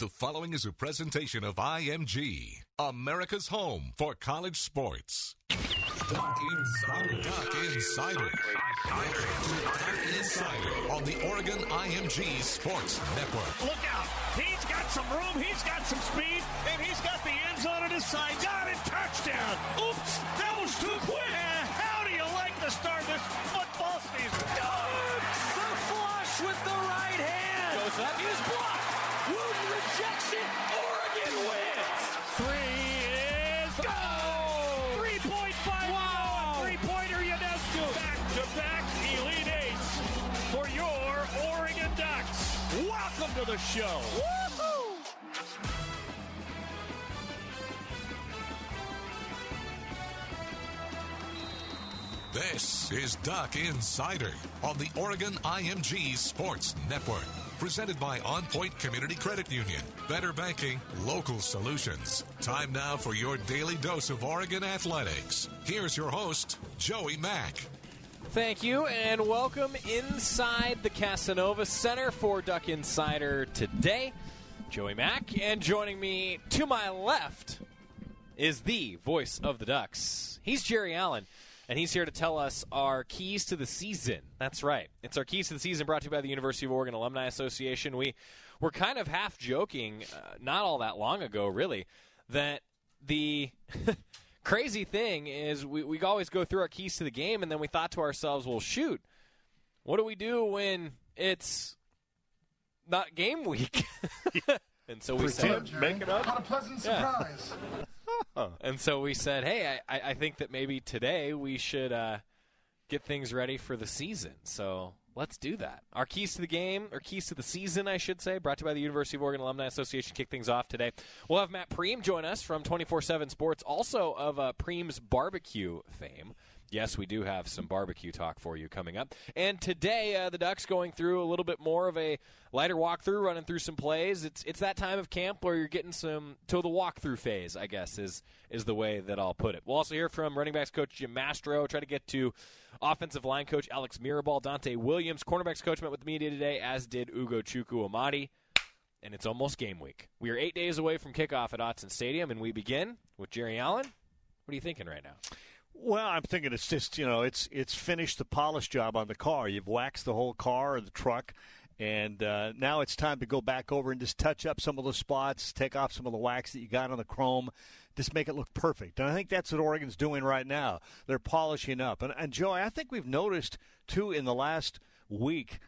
The following is a presentation of IMG, America's home for college sports. Duck Insider. Duck Insider. Duck Insider on the Oregon IMG Sports Network. Look out. He's got some room. He's got some speed. And he's got the end zone at his side. Got it. Touchdown. Oops. Show. Woohoo! This is Duck Insider on the Oregon IMG Sports Network. Presented by On Point Community Credit Union. Better banking, local solutions. Time now for your daily dose of Oregon athletics. Here's your host, Joey Mack. Thank you, and welcome inside the Casanova Center for Duck Insider today. Joey Mack, and joining me to my left is the voice of the Ducks. He's Jerry Allen, and he's here to tell us our keys to the season. That's right. It's our keys to the season brought to you by the University of Oregon Alumni Association. We were kind of half joking uh, not all that long ago, really, that the. crazy thing is we, we always go through our keys to the game and then we thought to ourselves well shoot what do we do when it's not game week and so we said Make it up. What a pleasant Yeah. surprise. and so we said hey i, I I think that maybe today we should uh, get things ready for the season so let's do that. Our keys to the game or keys to the season i should say brought to you by the university of oregon alumni association. Kick things off today. We'll have matt prehm join us from 24-7 sports also of uh, prehm's barbecue fame Yes, we do have some barbecue talk for you coming up. And today, uh, the Ducks going through a little bit more of a lighter walkthrough, running through some plays. It's it's that time of camp where you're getting some to the walkthrough phase. I guess is is the way that I'll put it. We'll also hear from running backs coach Jim Mastro. Try to get to offensive line coach Alex Mirabal, Donte Williams. Cornerbacks coach met with the media today, as did Ugochukwu Amadi. And it's almost game week. We are eight days away from kickoff at Autzen Stadium, and we begin with Jerry Allen. What are you thinking right now? Well, I'm thinking it's just you know it's it's finished the polish job on the car. You've waxed the whole car or the truck, and uh, now it's time to go back over and just touch up some of the spots, take off some of the wax that you got on the chrome, just make it look perfect. And I think that's what Oregon's doing right now. They're polishing up. And, and Joey, I think we've noticed too in the last week.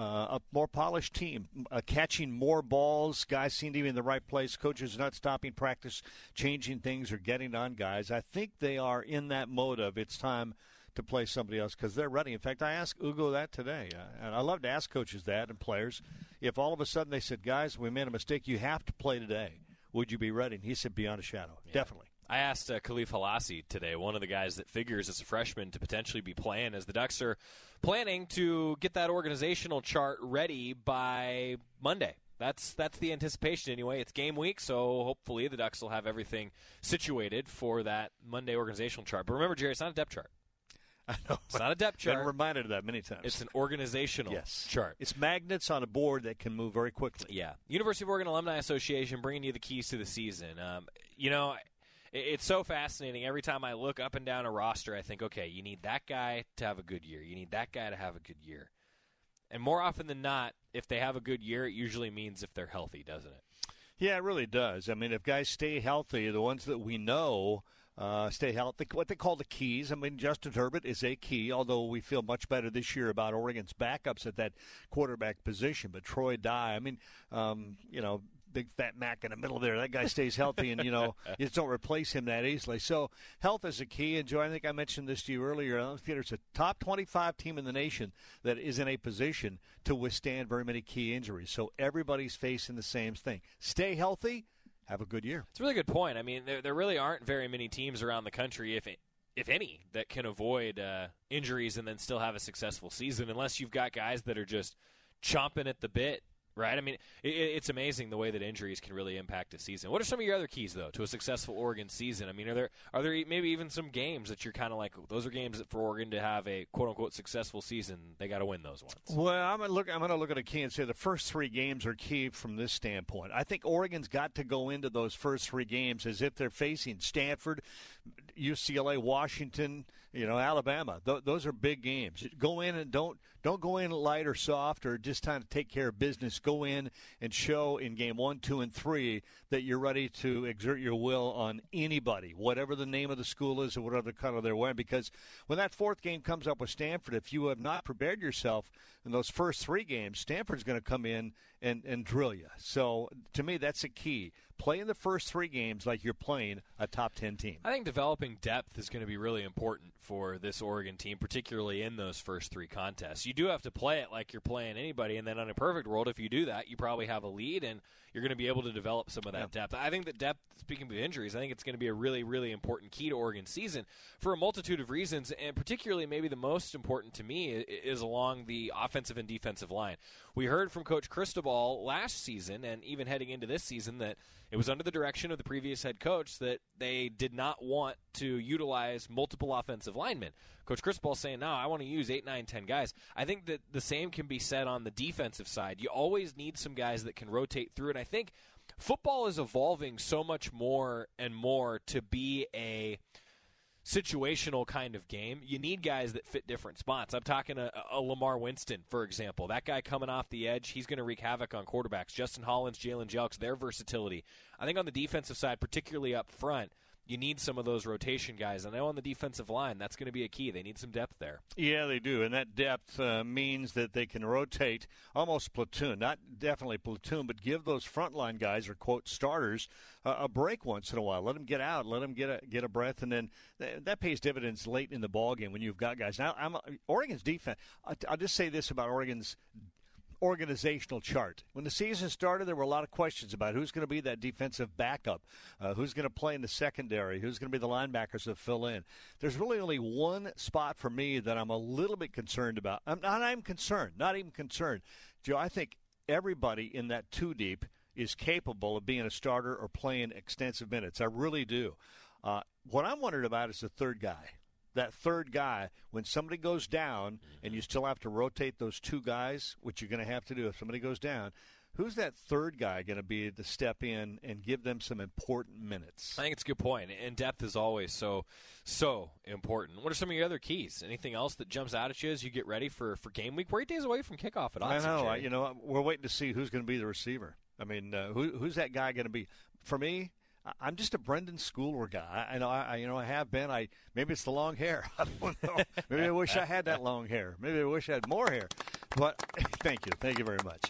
Uh, a more polished team, uh, catching more balls. Guys seem to be in the right place. Coaches not stopping practice, changing things, or getting on guys. I think they are in that mode of it's time to play somebody else because they're ready. In fact, I asked Ugo that today, uh, and I love to ask coaches that and players. If all of a sudden they said, "Guys, we made a mistake. You have to play today," would you be ready? And he said, "Beyond a shadow, definitely." I asked uh, Kahlef Hailassie today, one of the guys that figures as a freshman to potentially be playing, as the Ducks are planning to get that organizational chart ready by Monday. That's that's the anticipation anyway. It's game week, so hopefully the Ducks will have everything situated for that Monday organizational chart. But remember, Jerry, it's not a depth chart. I know. It's not a depth chart. Been reminded of that many times. It's an organizational yes. chart. It's magnets on a board that can move very quickly. Yeah. University of Oregon Alumni Association bringing you the keys to the season. Um, you know, it's so fascinating. Every time I look up and down a roster, I think, okay, you need that guy to have a good year. You need that guy to have a good year. And more often than not, if they have a good year, it usually means if they're healthy, doesn't it? Yeah, it really does. I mean, if guys stay healthy, the ones that we know uh, stay healthy, what they call the keys. I mean, Justin Herbert is a key, although we feel much better this year about Oregon's backups at that quarterback position. But Troy Dye, I mean, um, you know, big fat Mac in the middle there. That guy stays healthy, and you know you just don't replace him that easily. So health is a key. And Joe, I think I mentioned this to you earlier. There's a top 25 team in the nation that is in a position to withstand very many key injuries. So everybody's facing the same thing. Stay healthy. Have a good year. It's a really good point. I mean, there, there really aren't very many teams around the country, if if any, that can avoid uh, injuries and then still have a successful season, unless you've got guys that are just chomping at the bit Right. I mean, it, it's amazing the way that injuries can really impact a season. What are some of your other keys, though, to a successful Oregon season? I mean, are there are there maybe even some games that you're kind of like those are games that for Oregon to have a quote unquote successful season, they got to win those ones. Well, I'm gonna look. I'm going to look at a key and say the first three games are key from this standpoint. I think Oregon's got to go into those first three games as if they're facing Stanford, UCLA, Washington, you know, Alabama. Th- those are big games. Go in and don't don't go in light or soft or just trying to take care of business. Go in and show in game one, two, and three that you're ready to exert your will on anybody, whatever the name of the school is or whatever color they're wearing. Because when that fourth game comes up with Stanford, if you have not prepared yourself in those first three games, Stanford's going to come in and, and drill you. So to me, that's a key. Play in the first three games like you're playing a top 10 team. I think developing depth is going to be really important for this Oregon team, particularly in those first three contests. You do have to play it like you're playing anybody, and then in a perfect world, if you do that, you probably have a lead and you're going to be able to develop some of that yeah. depth. I think that depth, speaking of injuries, I think it's going to be a really, really important key to Oregon's season for a multitude of reasons, and particularly maybe the most important to me is along the offensive and defensive line. We heard from Coach Cristobal last season, and even heading into this season, that it was under the direction of the previous head coach that they did not want to utilize multiple offensive linemen. Coach Cristobal saying, no, I want to use 8, 9, 10 guys. I think that the same can be said on the defensive side. You always need some guys that can rotate through, and I think football is evolving so much more and more to be a situational kind of game. You need guys that fit different spots. I'm talking a, a uh, uh, Lamar Winston, for example. That guy coming off the edge, he's going to wreak havoc on quarterbacks. Justin Hollins, Jalen Jelks, their versatility. I think on the defensive side, particularly up front, you need some of those rotation guys. And I know on the defensive line, that's going to be a key. They need some depth there. Yeah, they do. And that depth uh, means that they can rotate almost platoon. Not definitely platoon, but give those frontline guys, or quote, starters, uh, a break once in a while. Let them get out. Let them get a, get a breath. And then th- that pays dividends late in the ball game when you've got guys. Now, I'm, Oregon's defense, I'll just say this about Oregon's organizational chart. When the season started, there were a lot of questions about who's going to be that defensive backup, uh, who's going to play in the secondary, who's going to be the linebackers that fill in. There's really only one spot for me that I'm a little bit concerned about. I'm not I'm concerned, not even concerned. Joe, I think everybody in that two deep is capable of being a starter or playing extensive minutes. I really do. Uh, what I'm wondering about is the third guy that third guy, when somebody goes down and you still have to rotate those two guys, which you're going to have to do if somebody goes down, who's that third guy going to be to step in and give them some important minutes? I think it's a good point. And depth is always so so important. What are some of your other keys? Anything else that jumps out at you as you get ready for, for game week? We're eight days away from kickoff at Autzen. I know. I, you know, we're waiting to see who's going to be the receiver. I mean, uh, who, who's that guy going to be? For me, I'm just a Brenden Schooler guy. I know, I, you know, I have been. I maybe it's the long hair. I don't know. Maybe I wish I had that long hair. Maybe I wish I had more hair. But thank you, thank you very much.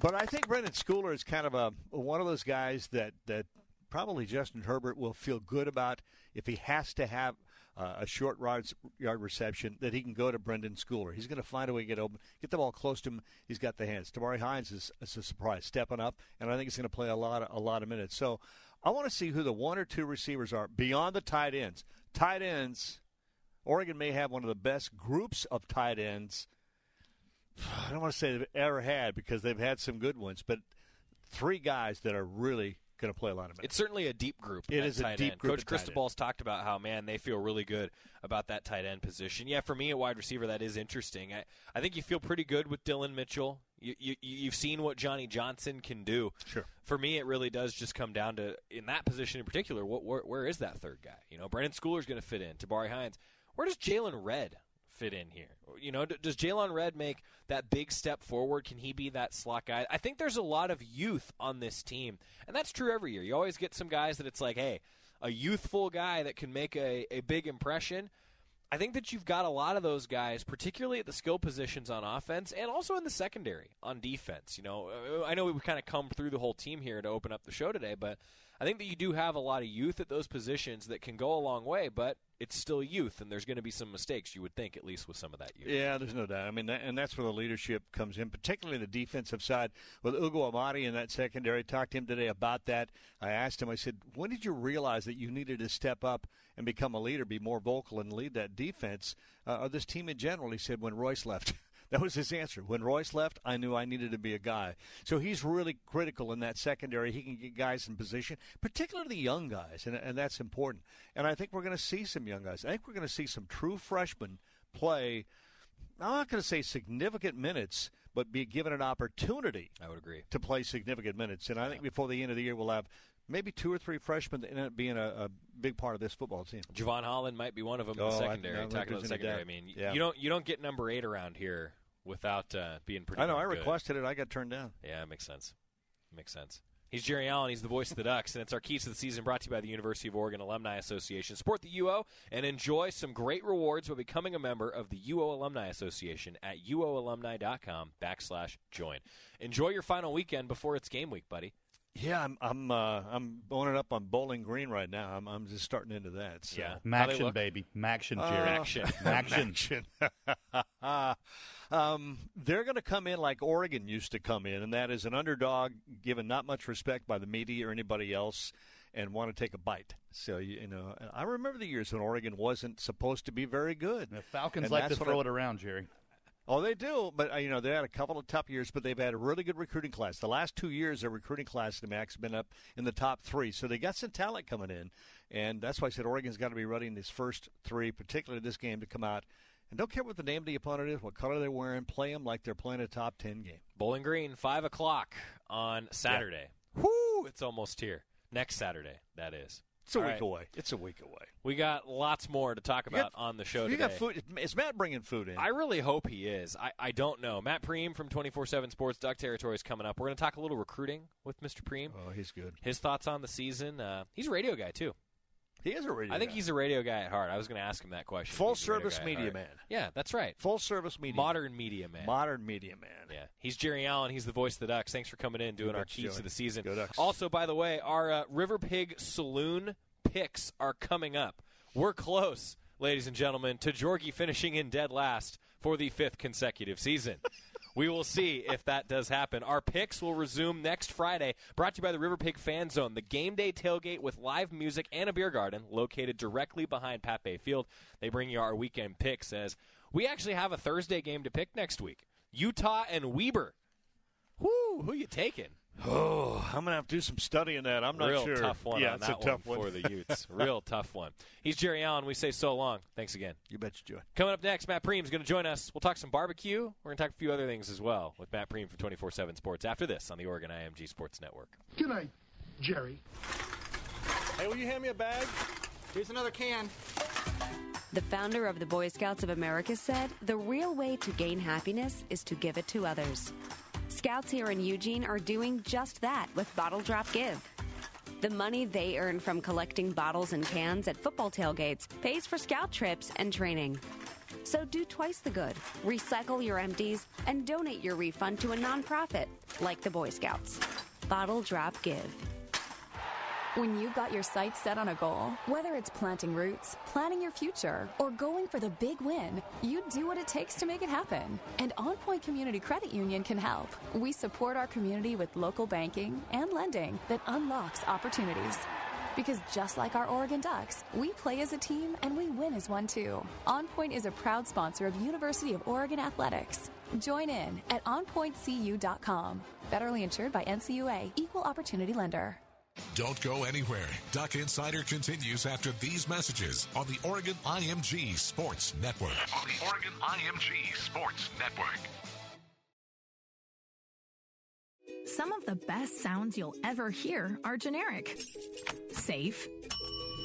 But I think Brenden Schooler is kind of a one of those guys that that probably Justin Herbert will feel good about if he has to have uh, a short yard reception that he can go to Brenden Schooler. He's going to find a way to get open, get the ball close to him. He's got the hands. Tabari Hines is, is a surprise, stepping up, and I think he's going to play a lot of, a lot of minutes. So I want to see who the one or two receivers are beyond the tight ends. Tight ends, Oregon may have one of the best groups of tight ends. I don't want to say they've ever had because they've had some good ones, but three guys that are really going to play a lot of minutes. It's certainly a deep group. It is a deep end. group Coach. Cristobal's talked about how man they feel really good about that tight end position. Yeah, for me at wide receiver that is interesting. I, I think you feel pretty good with Dillon Mitchell. You, you you've seen what Johnny Johnson can do. Sure. For me, it really does just come down to in that position in particular. What where, where is that third guy? You know, Brenden Schooler's going to fit in. Tabari Hines. Where does Jaylon Redd fit in here? You know, does Jaylon Redd make that big step forward? Can he be that slot guy? I think there's a lot of youth on this team, and that's true every year. You always get some guys that it's like, hey, a youthful guy that can make a, a big impression. I think that you've got a lot of those guys, particularly at the skill positions on offense and also in the secondary on defense. You know, Uh, I know we've kind of come through the whole team here to open up the show today, but I think that you do have a lot of youth at those positions that can go a long way, but it's still youth, and there's going to be some mistakes, you would think, at least with some of that youth. Yeah, there's no doubt. I mean, and that's where the leadership comes in, particularly the defensive side. With Ugo Amadi in that secondary, talked to him today about that. I asked him, I said, when did you realize that you needed to step up and become a leader, be more vocal, and lead that defense, uh, or this team in general? He said, when Royce left. That was his answer. When Royce left, I knew I needed to be a guy. So he's really critical in that secondary. He can get guys in position, particularly the young guys, and, and that's important. And I think we're going to see some young guys. I think we're going to see some true freshmen play. I'm not going to say significant minutes, but be given an opportunity I would agree. to play significant minutes. And I think before the end of the year, we'll have maybe two or three freshmen that end up being a, a big part of this football team. Jevon Holland might be one of them in Oh, the secondary. I think the secondary. I mean, Yeah. you don't you don't get number eight around here without uh, being pretty. I know. I good. requested it. I got turned down. Yeah, it makes sense. Makes sense. He's Jerry Allen. He's the voice of the Ducks, and it's our keys to the season brought to you by the University of Oregon Alumni Association. Support the UO and enjoy some great rewards by becoming a member of the UO Alumni Association at uoalumni.com backslash join. Enjoy your final weekend before it's game week, buddy. Yeah, I'm I'm uh, I'm boning up on Bowling Green right now. I'm I'm just starting into that. So. Yeah. How they Maction, look? baby. Maction, Uh, Jerry. Action. Maction. Action. um, they're going to come in like Oregon used to come in, and that is an underdog given not much respect by the media or anybody else, and want to take a bite. So you, you know, I remember the years when Oregon wasn't supposed to be very good. The Falcons And like to throw I- it around, Jerry. Oh, they do, but uh, you know they had a couple of tough years, but they've had a really good recruiting class. The last two years, their recruiting class, in the Max, has been up in the top three, so they got some talent coming in, and that's why I said Oregon's got to be running these first three, particularly this game, to come out. And don't care what the name of the opponent is, what color they're wearing, play them like they're playing a top ten game. Bowling Green, 5 o'clock on Saturday. Whoo! It's almost here. Next Saturday, that is. It's a All week right. away. It's a week away. We got lots more to talk You got- about on the show you today. got food. Is Matt bringing food in? I really hope he is. I, I don't know. Matt Prehm from 24 7 Sports Duck Territory is coming up. We're going to talk a little recruiting with Mr. Prehm. oh, he's good. His thoughts on the season. Uh, he's a radio guy, too. He is a radio. I think guy. he's a radio guy at heart. I was going to ask him that question. full He's service media man. Yeah, that's right. Full service media. Modern media man. Modern media man. Yeah, he's Jerry Allen. He's the voice of the Ducks. Thanks for coming in, doing Good our keys Joey. to the season. Go Ducks. Also, by the way, our uh, River Pig Saloon picks are coming up. We're close, ladies and gentlemen, to Jorgie finishing in dead last for the fifth consecutive season. We will see if that does happen. Our picks will resume next Friday. Brought to you by the River Pig Fan Zone, the game day tailgate with live music and a beer garden located directly behind Papé Field. They bring you our weekend picks as we actually have a Thursday game to pick next week. Utah and Weber. Whoo, who you taking? Oh, I'm gonna have to do some study in that. I'm not Real sure. tough one yeah, on it's that a tough one for the Utes. Real tough one. He's Jerry Allen. We say so long. Thanks again. You bet you, Joy. Coming up next, Matt Prehm is going to join us. We'll talk some barbecue. We're going to talk a few other things as well with Matt Prehm from 24 7 Sports after this on the Oregon IMG Sports Network. Good night, Jerry. Hey, will you hand me a bag? Here's another can. The founder of the Boy Scouts of America said the real way to gain happiness is to give it to others. Scouts here in Eugene are doing just that with Bottle Drop Give. The money they earn from collecting bottles and cans at football tailgates pays for scout trips and training. So do twice the good. Recycle your empties and donate your refund to a nonprofit like the Boy Scouts. Bottle Drop Give. When you've got your sights set on a goal, whether it's planting roots, planning your future, or going for the big win, you do what it takes to make it happen. And OnPoint Community Credit Union can help. We support our community with local banking and lending that unlocks opportunities. Because just like our Oregon Ducks, we play as a team and we win as one too. OnPoint is a proud sponsor of University of Oregon Athletics. Join in at onpointcu.com. Federally insured by NCUA, Equal Opportunity Lender. Don't go anywhere. Duck Insider continues after these messages on the Oregon IMG Sports Network. On the Oregon IMG Sports Network. Some of the best sounds you'll ever hear are generic, safe,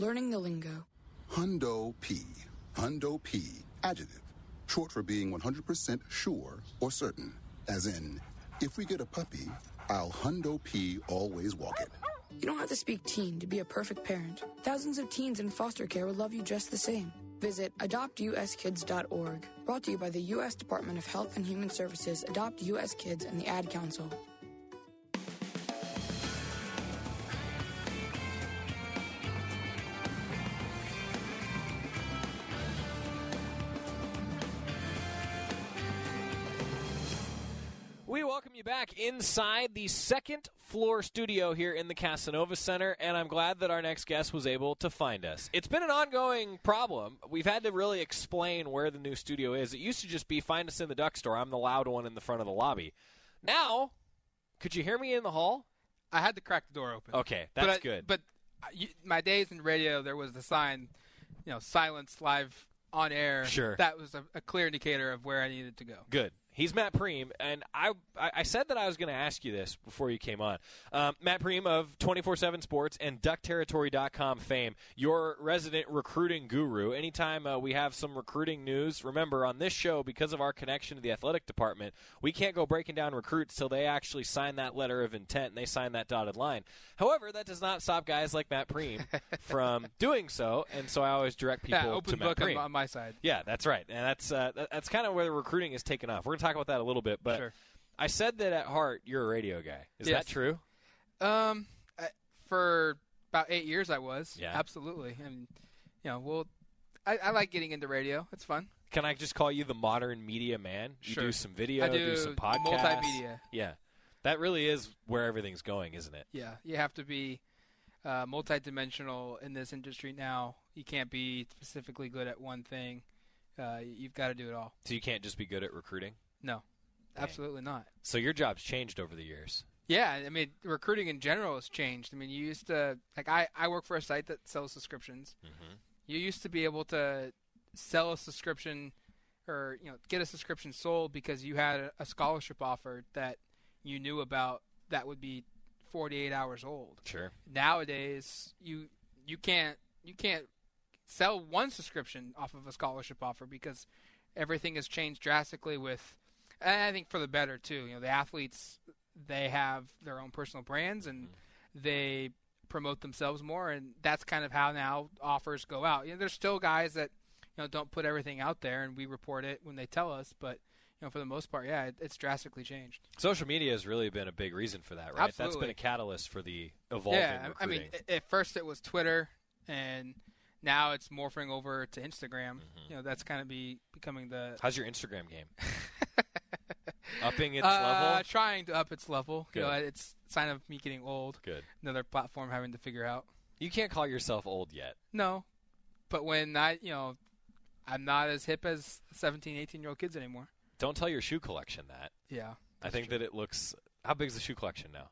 Learning the lingo. Hundo P. Hundo P. Adjective. Short for being 100% sure or certain. As in, if we get a puppy, I'll Hundo P always walk it. You don't have to speak teen to be a perfect parent. Thousands of teens in foster care will love you just the same. Visit adoptuskids.org. Brought to you by the U.S. Department of Health and Human Services, Adopt U.S. Kids, and the Ad Council. You back inside the second floor studio here in the Casanova Center, and I'm glad that our next guest was able to find us. It's been an ongoing problem. We've had to really explain where the new studio is. It used to just be find us in the duck store. I'm the loud one in the front of the lobby. Now, could you hear me in the hall? I had to crack the door open. Okay, that's but I, good. But my days in radio, there was the sign, you know, silence live on air. Sure. That was a, a clear indicator of where I needed to go. Good. He's Matt Prehm, and I I said that I was going to ask you this before you came on. Um, Matt Prehm of 24-7 Sports and DuckTerritory.com fame, your resident recruiting guru. Anytime uh, we have some recruiting news, remember on this show, because of our connection to the athletic department, we can't go breaking down recruits till they actually sign that letter of intent and they sign that dotted line. However, that does not stop guys like Matt Prehm from doing so, and so I always direct people yeah, open to Matt book Prehm. on my side. Yeah, that's right, and that's uh, that's kind of where the recruiting is taken off. We're going to talk about that a little bit, but Sure. I said that at heart you're a radio guy. Is Yes. that true? Um, I, for about eight years, I was. Yeah. absolutely. And you know, well, I, I like getting into radio. It's fun. Can I just call you the modern media man? You Sure. do some video, I do some podcasts, multimedia. Yeah, that really is where everything's going, isn't it? Yeah, you have to be uh, multidimensional in this industry now. You can't be specifically good at one thing. Uh, you've got to do it all. So you can't just be good at recruiting. No, absolutely not. So your job's changed over the years. Yeah, I mean, recruiting in general has changed. I mean, you used to like I I work for a site that sells subscriptions. Mm-hmm. You used to be able to sell a subscription or you know get a subscription sold because you had a, a scholarship offer that you knew about that would be 48 hours old. Sure. Nowadays, you you can't you can't sell one subscription off of a scholarship offer because everything has changed drastically with and I think for the better too. You know, the athletes they have their own personal brands and they promote themselves more and that's kind of how now offers go out. You know, there's still guys that you know don't put everything out there and we report it when they tell us, but you know, for the most part, yeah, it, it's drastically changed. Social media has really been a big reason for that, right? That's been a catalyst for the evolving yeah, I- I mean, at first it was Twitter, and now it's morphing over to Instagram. Mm-hmm. You know, that's kind of be becoming the How's your Instagram game? Upping its uh, level. Trying to up its level. You know, Good. it's a sign of me getting old. Good. Another platform having to figure out. You can't call yourself old yet. No, but when I, you know, I'm not as hip as 17, 18 year old kids anymore. Don't tell your shoe collection that. Yeah, I think that it looks. How big is the shoe collection now?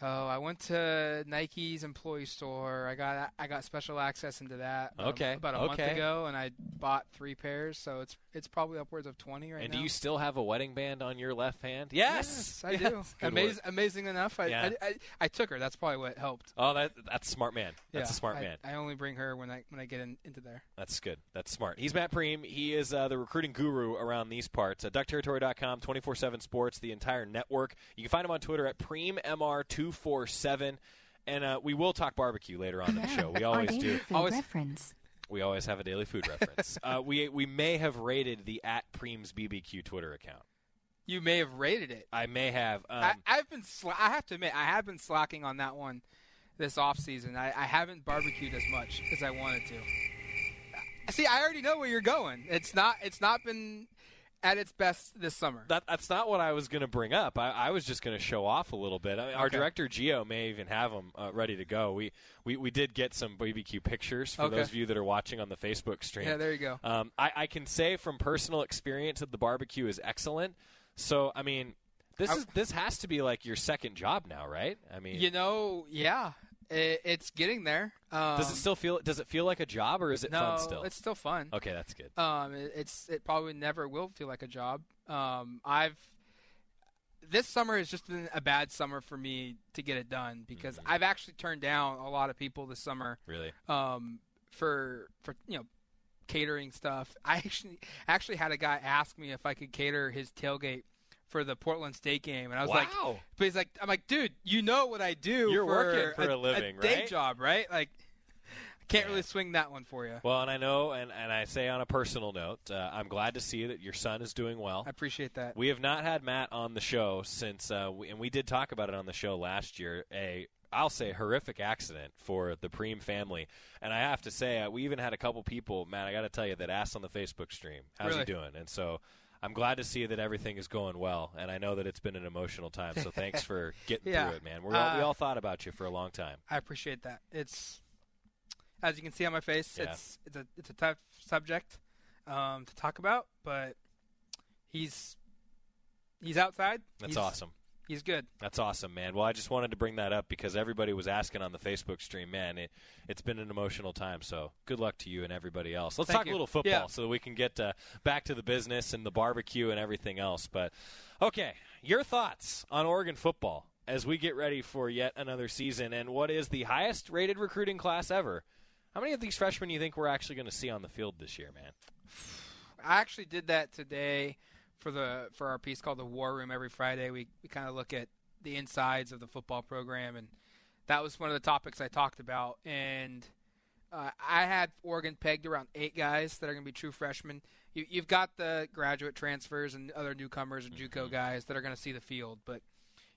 Oh, I went to Nike's employee store. I got I got special access into that. about a- Okay, about a month ago, and I bought three pairs. So it's it's probably upwards of twenty right and now. And do you still have a wedding band on your left hand? Yes, I Yes. do. Good Amaz- amazing enough, I, Yeah. I, I I took her. That's probably what helped. Oh, that that's smart man. That's Yeah, a smart I, man. I only bring her when I when I get in, into there. That's good. That's smart. He's Matt Prehm. He is uh, the recruiting guru around these parts. Uh, DuckTerritory.com, 24-7 Sports, the entire network. You can find him on Twitter at PreemMR247. And uh, we will talk barbecue later on in the show. We always Our do. daily food reference. We always have a daily food reference. Uh, we we may have rated the at Prehm's BBQ Twitter account. You may have rated it. I may have. Um, I, I've been. Sla- I have to admit, I have been slacking on that one this off season. I, I haven't barbecued as much as I wanted to. See, I already know where you're going. It's not. It's not been at its best this summer. That, that's not what I was going to bring up. I, I was just going to show off a little bit. I mean, Our director Geo may even have them uh, ready to go. We, we we did get some BBQ pictures for Okay. those of you that are watching on the Facebook stream. Yeah, there you go. Um, I, I can say from personal experience that the barbecue is excellent. So I mean, this is this has to be like your second job now, right? I mean, You know, yeah, it, it's getting there. Um, does it still feel does it feel like a job or is it no, fun still? it's still fun. Okay, that's good. Um, it, it's it probably never will feel like a job. Um, I've this summer has just been a bad summer for me to get it done because Mm-hmm. I've actually turned down a lot of people this summer. Really? Um, for for you know catering stuff. I actually actually had a guy ask me if I could cater his tailgate for the Portland State game, and I was like, Wow. but he's like, I'm like, dude, you know what I do? You're for working for a living, day right? job, right? Like, I can't really swing that one for you. Well, and I know, and, and I say on a personal note, uh, I'm glad to see that your son is doing well. I appreciate that. We have not had Matt on the show since, uh, we, and we did talk about it on the show last year. A I'll say horrific accident for the Prehm family, and I have to say uh, we even had a couple people, Matt. I got to tell you that asked on the Facebook stream, "How's Really? he doing?" And so. I'm glad to see that everything is going well, and I know that it's been an emotional time. So thanks for getting Yeah. through it, man. We're all, we Uh, all thought about you for a long time. I appreciate that. It's as you can see on my face, Yeah. it's it's a it's a tough subject um, to talk about, but he's he's outside. That's He's- awesome. He's good. That's awesome, man. Well, I just wanted to bring that up because everybody was asking on the Facebook stream. Man, it, it's been an emotional time. So good luck to you and everybody else. Let's Thank talk you. a little football Yeah. so that we can get uh, back to the business and the barbecue and everything else. But okay, your thoughts on Oregon football as we get ready for yet another season and what is the highest rated recruiting class ever? How many of these freshmen do you think we're actually going to see on the field this year, man? I actually did that today for the for our piece called the War Room. Every Friday, we we kind of look at the insides of the football program, and that was one of the topics I talked about. And uh, I had Oregon pegged around eight guys that are going to be true freshmen. You, you've got the graduate transfers and other newcomers and JUCO guys that are going to see the field, but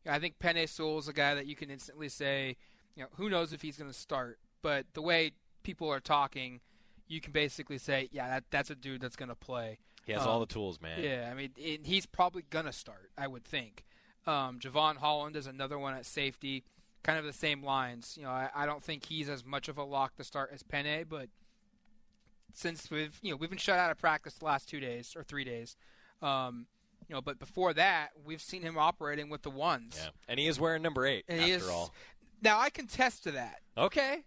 you know, I think Penei Sewell is a guy that you can instantly say, you know, who knows if he's going to start. But the way people are talking, you can basically say, yeah, that, that's a dude that's going to play. He has Um, all the tools, man. Yeah, I mean, and he's probably going to start, I would think. Um, Jevon Holland is another one at safety, kind of the same lines. You know, I, I don't think he's as much of a lock to start as Penei, but since we've you know we've been shut out of practice the last two days or three days, um, you know, but before that we've seen him operating with the ones. Yeah. And he is wearing number eight, And after he is, all. Now I can test to that. Okay.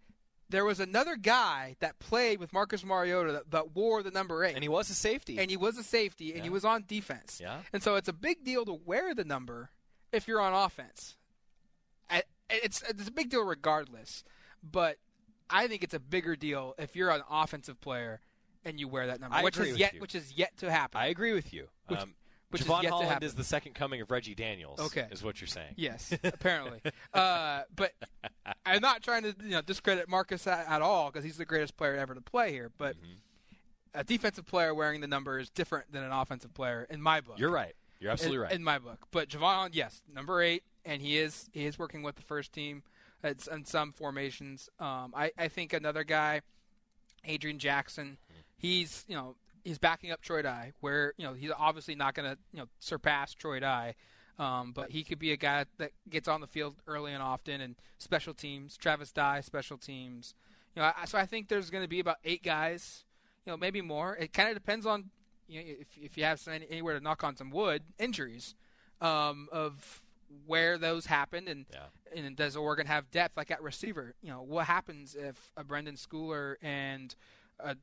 There was another guy that played with Marcus Mariota that, that wore the number eight, And he was a safety. and he was a safety, and he was on defense. Yeah. And so it's a big deal to wear the number if you're on offense. It's it's a big deal regardless, but I think it's a bigger deal if you're an offensive player and you wear that number, I which is yet you. which is yet to happen. I agree with you. Um, which is Jevon yet Holland is the second coming of Reggie Daniels. Okay. is what you're saying. Yes, apparently. uh, but I'm not trying to you know discredit Marcus at, at all because he's the greatest player ever to play here. But Mm-hmm. a defensive player wearing the number is different than an offensive player in my book. You're right. You're absolutely in, right. in my book. But Jevon, yes, number eight, and he is he is working with the first team at, in some formations. Um, I I think another guy, Adrian Jackson, he's you know he's backing up Troy Dye, where you know he's obviously not going to you know surpass Troy Dye. Um, but he could be a guy that gets on the field early and often, and special teams. Travis Dye, special teams. You know, I, so I think there's going to be about eight guys. You know, maybe more. It kind of depends on you know, if if you have some, anywhere to knock on some wood, injuries um, of where those happened and Yeah. and does Oregon have depth like at receiver? You know, what happens if a Brenden Schooler and a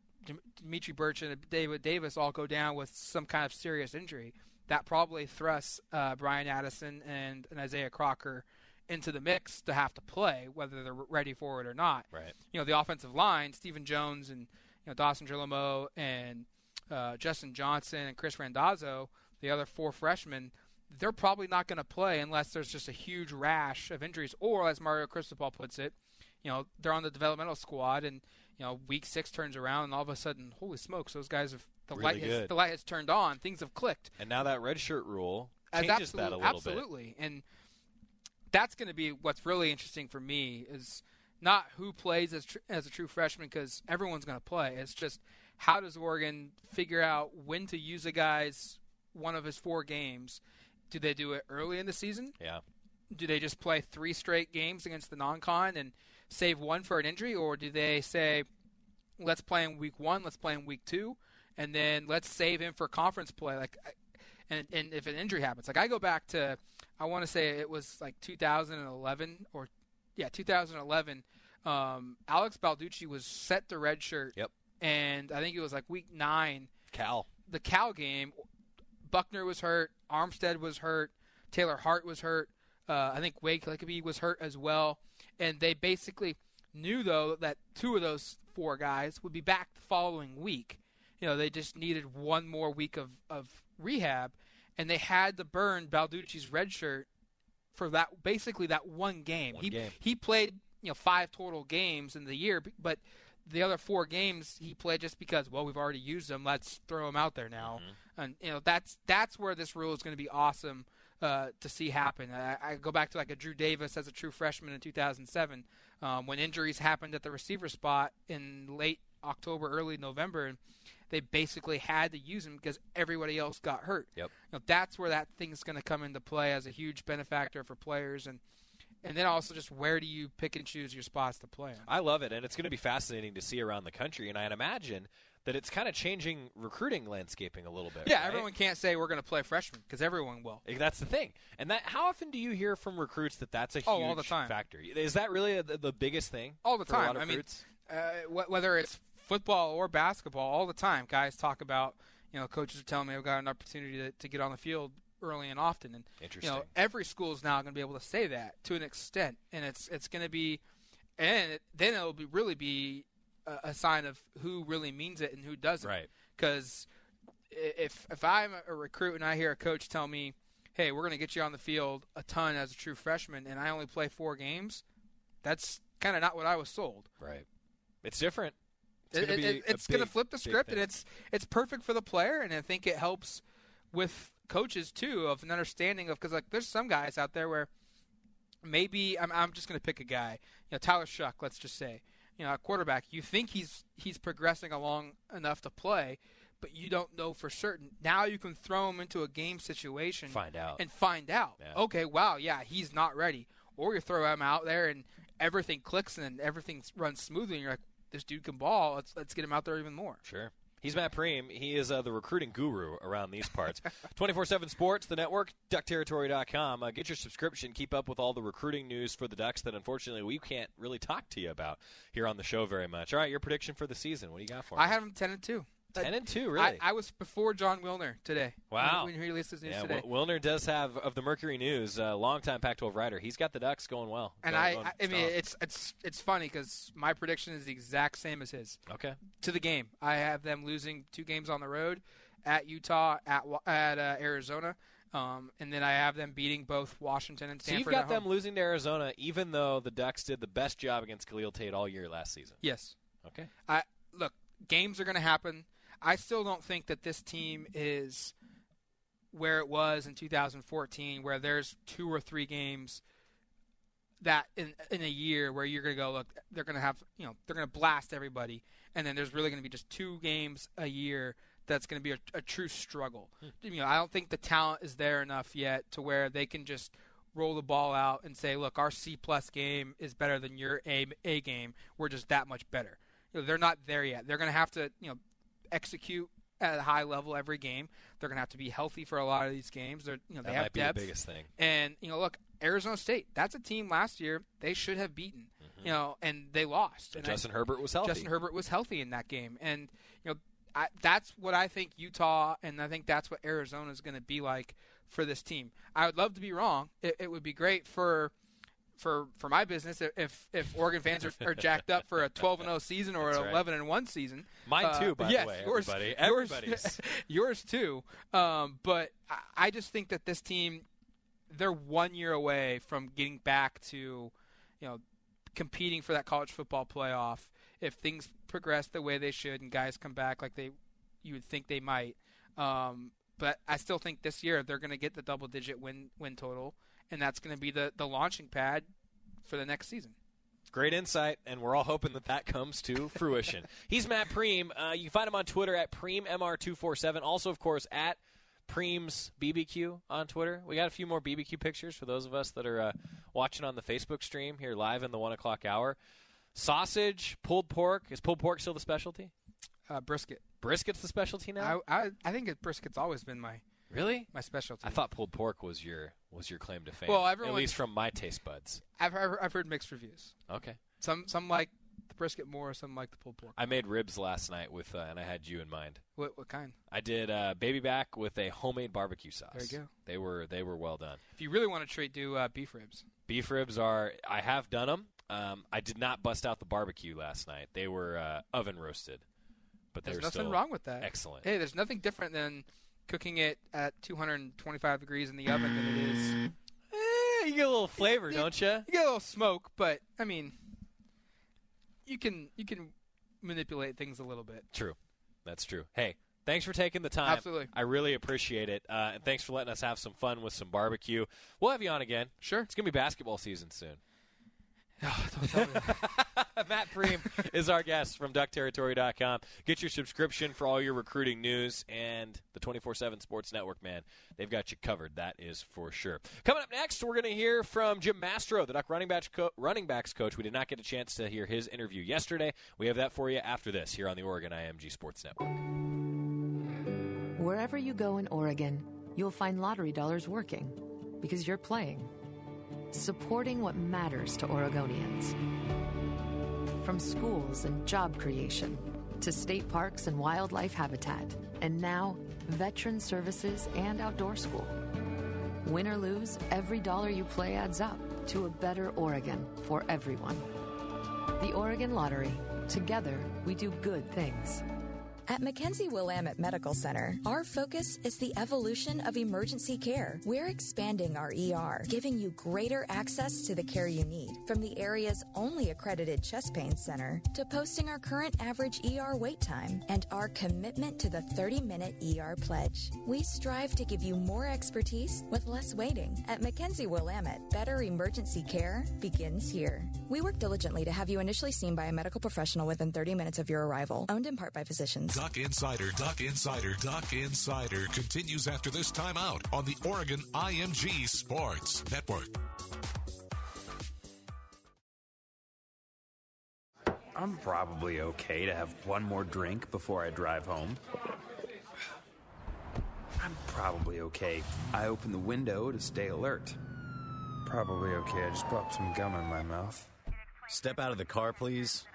Dimitri Birch and Daewood Davis all go down with some kind of serious injury? That probably thrusts uh, Bryan Addison and, and Isaiah Crocker into the mix to have to play, whether they're ready for it or not. Right. You know, the offensive line, Stephen Jones and you know Dawson Jaramillo and uh, Justin Johnson and Chris Randazzo, the other four freshmen, they're probably not going to play unless there's just a huge rash of injuries, or as Mario Cristobal puts it, you know, they're on the developmental squad, and you know, week six turns around, and all of a sudden, holy smokes, those guys have the Really light has, the light has turned on, things have clicked. And now that red shirt rule changes that a little bit. absolutely. And that's going to be what's really interesting for me is not who plays as tr- as a true freshman because everyone's going to play. It's just how does Oregon figure out when to use a guy's one of his four games? Do they do it early in the season? Yeah. Do they just play three straight games against the non-con and save one for an injury, or do they say, let's play in week one, let's play in week two, and then let's save him for conference play? Like, and and if an injury happens, like I go back to, I want to say it was like 2011 or, yeah, 2011. Um, Alex Balducci was set to redshirt. Yep. And I think it was like week nine. Cal. The Cal game, Buckner was hurt. Armstead was hurt. Taylor Hart was hurt. Uh, I think Wade Keliikipi was hurt as well. And they basically knew though that two of those four guys would be back the following week. You know, they just needed one more week of, of rehab, and they had to burn Balducci's red shirt for that basically that one game. One he game. he played you know five total games in the year, but the other four games he played just because well we've already used them. Let's throw them out there now, Mm-hmm. and you know that's that's where this rule is going to be awesome uh, to see happen. I, I go back to like a Drew Davis as a true freshman in 2007 um, when injuries happened at the receiver spot in late October, early November, and they basically had to use him because everybody else got hurt. Yep. You know, that's where that thing's going to come into play as a huge benefactor for players, and and then also just where do you pick and choose your spots to play in? I love it, and it's going to be fascinating to see around the country. And I'd imagine that it's kind of changing recruiting landscaping a little bit. Yeah, right? everyone can't say we're going to play freshmen because everyone will. That's the thing. And that how often do you hear from recruits that that's a huge Oh, all the time. factor? Is that really the, the biggest thing? all the a time. I mean, uh, wh- whether it's football or basketball, all the time, guys talk about. You know, coaches are telling me I've got an opportunity to, to get on the field early and often, and you know, every school is now going to be able to say that to an extent, and it's it's going to be, and it, then it'll be really be a, a sign of who really means it and who doesn't. Right. Because if if I'm a recruit and I hear a coach tell me, "Hey, we're going to get you on the field a ton as a true freshman," and I only play four games, that's kind of not what I was sold. Right. It's different. It's going it- to it- a it's going to flip the script, thing. and it's it's perfect for the player, and I think it helps with coaches too of an understanding of because like there's some guys out there where maybe I'm I'm just going to pick a guy, you know Tyler Shough, let's just say, you know a quarterback. You think he's he's progressing along enough to play, but you don't know for certain. Now you can throw him into a game situation, Find out. and find out. Yeah. Okay, wow, yeah, he's not ready, or you throw him out there and everything clicks and everything runs smoothly, and you're like, this dude can ball. Let's let's get him out there even more. Sure. He's Matt Prehm. He is uh, the recruiting guru around these parts. 24 7 Sports, the network, duckterritory.com. Uh, get your subscription. Keep up with all the recruiting news for the Ducks that unfortunately we can't really talk to you about here on the show very much. All right, your prediction for the season. What do you got for me? I have them 10 and 2. Ten and two, really. I, I, was before Jon Wilner today. Wow, when, he released his news yeah, today. Wilner does have of the Mercury News, a longtime Pac-12 writer. He's got the Ducks going well. And going, I, going I, mean, it's it's it's funny because my prediction is the exact same as his. Okay. To the game, I have them losing two games on the road, at Utah, at at uh, Arizona. Um, and then I have them beating both Washington and Stanford. So you've got them losing to Arizona, even though the Ducks did the best job against Khalil Tate all year last season. Yes. Okay. I look. Games are going to happen I still don't think that this team is where it was in 2014, where there's two or three games that in in a year where you're going to go look, they're going to have you know they're going to blast everybody, and then there's really going to be just two games a year that's going to be a, a true struggle. Hmm. You know, I don't think the talent is there enough yet to where they can just roll the ball out and say, look, our C plus game is better than your A A game. We're just that much better. You know, they're not there yet. They're going to have to you know execute at a high level every game. They're going to have to be healthy for a lot of these games. They're you know they That have might be the biggest thing. And you know, look, Arizona State. That's a team last year they should have beaten. Mm-hmm. You know, and they lost. And And I- Justin Herbert was healthy. Justin Herbert was healthy in that game, and you know I, that's what I think Utah, and I think that's what Arizona is going to be like for this team. I would love to be wrong. It, it would be great for for for my business if if Oregon fans are, are jacked up for a 12 and 0 season or That's an right. 11 and 1 season. Mine Uh, too, by the way, yours, everybody. yours- yours too. Um, but I, I just think that this team, they're one year away from getting back to, you know, competing for that college football playoff. If things progress the way they should and guys come back like they, you would think they might. Um, but I still think this year they're going to get the double digit win win total, and that's going to be the the launching pad for the next season. Great insight, and we're all hoping that that comes to fruition. He's Matt Prehm. Uh, you can find him on Twitter at PrehmMR247. Also, of course, at Prehm's BBQ on Twitter. We got a few more BBQ pictures for those of us that are uh, watching on the Facebook stream here live in the 1 o'clock hour. Sausage, pulled pork. Is pulled pork still the specialty? Uh, brisket. Brisket's the specialty now? I, I I think it, brisket's always been my Really? my specialty. I thought pulled pork was your was your claim to fame. Well, everyone- at least from my taste buds. I've heard, I've heard mixed reviews. Okay. Some some like the brisket more, some like the pulled pork. I made ribs last night with, uh, and I had you in mind. What what kind? I did uh, baby back with a homemade barbecue sauce. There you go. They were they were well done. If you really want to treat, do uh, beef ribs. Beef ribs are. I have done them. Um, I did not bust out the barbecue last night. They were uh, oven roasted, but There's nothing wrong with that. Excellent. Hey, there's nothing different than cooking it at 225 degrees in the oven than it is. Eh, you get a little flavor, don't you? You get a little smoke, but I mean, you can you can manipulate things a little bit. True. That's true. Hey, thanks for taking the time. Absolutely. I really appreciate it. Uh, and thanks for letting us have some fun with some barbecue. We'll have you on again. Sure. It's going to be basketball season soon. Oh, don't tell me that. Matt Prehm is our guest from DuckTerritory.com. Get your subscription for all your recruiting news and the 24 7 Sports Network, man. They've got you covered. That is for sure. Coming up next, we're going to hear from Jim Mastro, the Duck running, backs co- running backs coach. We did not get a chance to hear his interview yesterday. We have that for you after this here on the Oregon IMG Sports Network. Wherever you go in Oregon, you'll find lottery dollars working because you're playing, supporting what matters to Oregonians. From schools and job creation to state parks and wildlife habitat, and now veteran services and outdoor school. Win or lose, every dollar you play adds up to a better Oregon for everyone. The Oregon Lottery. Together, we do good things. At Mackenzie Willamette Medical Center, our focus is the evolution of emergency care. We're expanding our ER, giving you greater access to the care you need, from the area's only accredited chest pain center to posting our current average ER wait time and our commitment to the 30 minute ER pledge. We strive to give you more expertise with less waiting. At Mackenzie Willamette, better emergency care begins here. We work diligently to have you initially seen by a medical professional within 30 minutes of your arrival, owned in part by physicians. Duck Insider, Duck Insider, Duck Insider continues after this timeout on the Oregon IMG Sports Network. I'm probably okay to have one more drink before I drive home. I'm probably okay. I open the window to stay alert. Probably okay. I just popped some gum in my mouth. Step out of the car, please.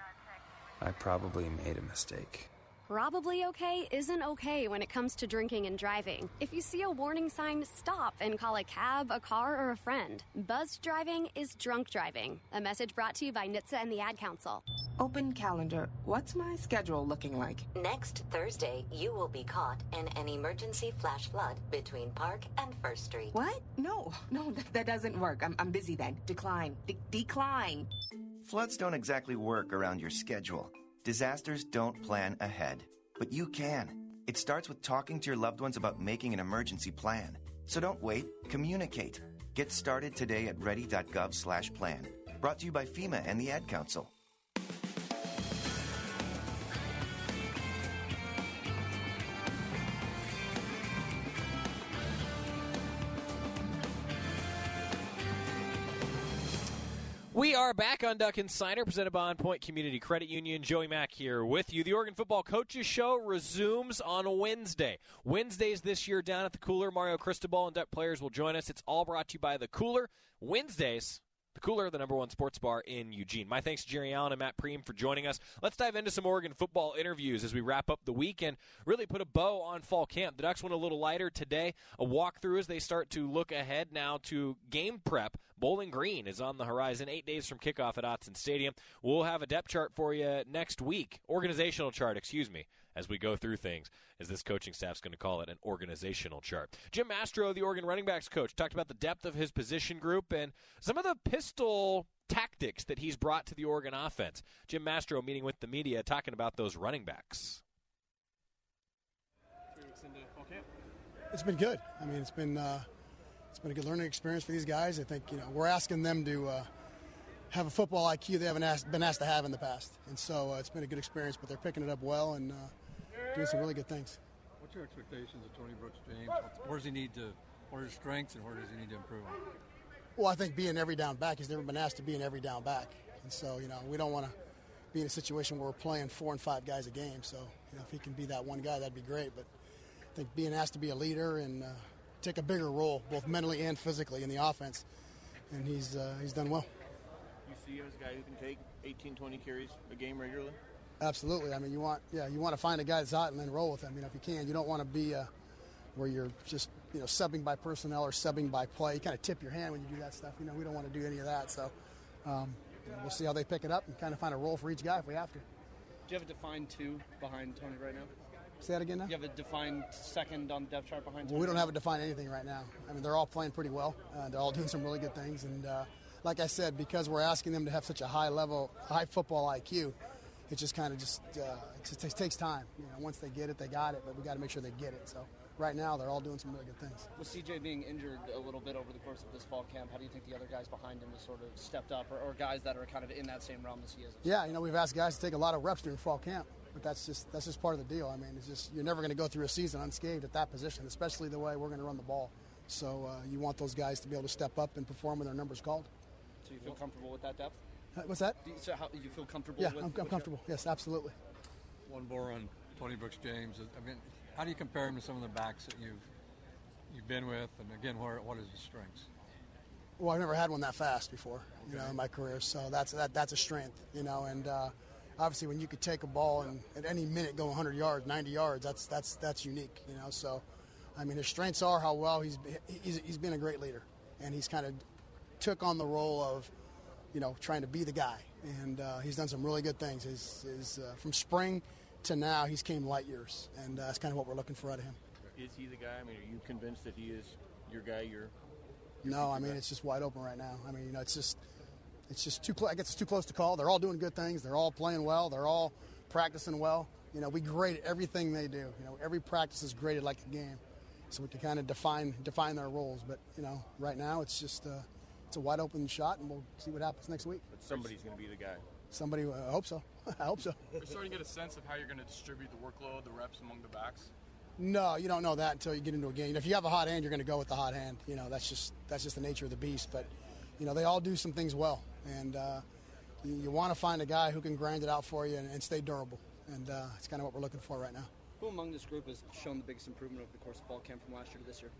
I probably made a mistake. Probably okay isn't okay when it comes to drinking and driving. If you see a warning sign, stop and call a cab, a car, or a friend. Buzzed driving is drunk driving. A message brought to you by NHTSA and the Ad Council. Open calendar. What's my schedule looking like? Next Thursday, you will be caught in an emergency flash flood between Park and First Street. What? No, no, that, that doesn't work. I'm, I'm busy then. Decline. De- decline. Floods don't exactly work around your schedule. Disasters don't plan ahead, but you can. It starts with talking to your loved ones about making an emergency plan. So don't wait, communicate. Get started today at ready.gov/plan. Brought to you by FEMA and the Ad Council. We are back on Duck Insider, presented by On Point Community Credit Union. Joey Mack here with you. The Oregon Football Coaches Show resumes on Wednesday. Wednesdays this year down at the Cooler. Mario Cristobal and Duck players will join us. It's all brought to you by the Cooler. Wednesdays, the Cooler, the number one sports bar in Eugene. My thanks to Jerry Allen and Matt Prehm for joining us. Let's dive into some Oregon football interviews as we wrap up the week and really put a bow on fall camp. The Ducks went a little lighter today. A walkthrough as they start to look ahead now to game prep. Bowling Green is on the horizon, eight days from kickoff at Autzen Stadium. We'll have a depth chart for you next week, organizational chart, excuse me, as we go through things, as this coaching staff's going to call it an organizational chart. Jim Mastro, the Oregon running backs coach, talked about the depth of his position group and some of the pistol tactics that he's brought to the Oregon offense. Jim Mastro meeting with the media, talking about those running backs. It's been good. I mean, it's been uh, it's been a good learning experience for these guys. I think you know we're asking them to uh, have a football IQ they haven't asked, been asked to have in the past, and so uh, it's been a good experience. But they're picking it up well and uh, doing some really good things. What's your expectations of Tony Brooks James? Where does he need to? What are his strengths and where does he need to improve? Well, I think being every down back, he's never been asked to be an every down back, and so you know we don't want to be in a situation where we're playing four and five guys a game. So you know if he can be that one guy, that'd be great. But I think being asked to be a leader and uh, take a bigger role, both mentally and physically, in the offense, and he's uh, he's done well. You see him as a guy who can take 18, 20 carries a game regularly. Absolutely. I mean, you want yeah, you want to find a guy that's hot and then roll with him. You know, if you can, you don't want to be uh, where you're just you know subbing by personnel or subbing by play. You kind of tip your hand when you do that stuff. You know, we don't want to do any of that. So um, you know, we'll see how they pick it up and kind of find a role for each guy if we have to. Do you have a defined two behind Tony right now? Say that again now. Do you have a defined second on the depth chart behind? Tony? Well, we don't have a defined anything right now. I mean, they're all playing pretty well. Uh, they're all doing some really good things, and uh, like I said, because we're asking them to have such a high level, high football IQ, it just kind of just uh, it just takes time. You know, once they get it, they got it, but we got to make sure they get it. So right now, they're all doing some really good things. With CJ being injured a little bit over the course of this fall camp, how do you think the other guys behind him have sort of stepped up, or, or guys that are kind of in that same realm as he is? Yeah, you know, we've asked guys to take a lot of reps during fall camp, but that's just that's just part of the deal. I mean, it's just you're never going to go through a season unscathed at that position, especially the way we're going to run the ball. So uh, you want those guys to be able to step up and perform when their numbers called. So you feel comfortable with that depth? Uh, What's that? Do you, so how, you feel comfortable? Yeah, with, I'm, I'm with comfortable. Yes, absolutely. One more on Tony Brooks James. I mean, how do you compare him to some of the backs that you've you've been with? And again, where, what is his strengths? Well, I've never had one that fast before, you know, in my career. So that's that that's a strength, you know. And uh, obviously, when you could take a ball and at any minute go 100 yards, 90 yards, that's that's that's unique, you know. So, I mean, his strengths are how well he's he's, he's been a great leader, and he's kind of took on the role of, you know, trying to be the guy, and uh, he's done some really good things. His, his uh, from spring to now, he's came light years, and uh, that's kind of what we're looking for out of him. Is he the guy? I mean, are you convinced that he is your guy? Your No, I mean it's just wide open right now. I mean, you know, it's just it's just too close. I guess it's too close to call. They're all doing good things. They're all playing well. They're all practicing well. You know, we grade everything they do. You know, every practice is graded like a game, so we can kind of define define their roles. But you know, right now it's just uh, it's a wide open shot, and we'll see what happens next week. but somebody's going to be the guy. Somebody, uh, I hope so. I hope so. Are you starting to get a sense of how you're going to distribute the workload, the reps among the backs? No, you don't know that until you get into a game. If you have a hot hand, you're going to go with the hot hand. You know, that's just that's just the nature of the beast. But you know, they all do some things well, and uh, you, you want to find a guy who can grind it out for you and, and stay durable. And uh, it's kind of what we're looking for right now. Who among this group has shown the biggest improvement over the course of fall camp from last year to this year?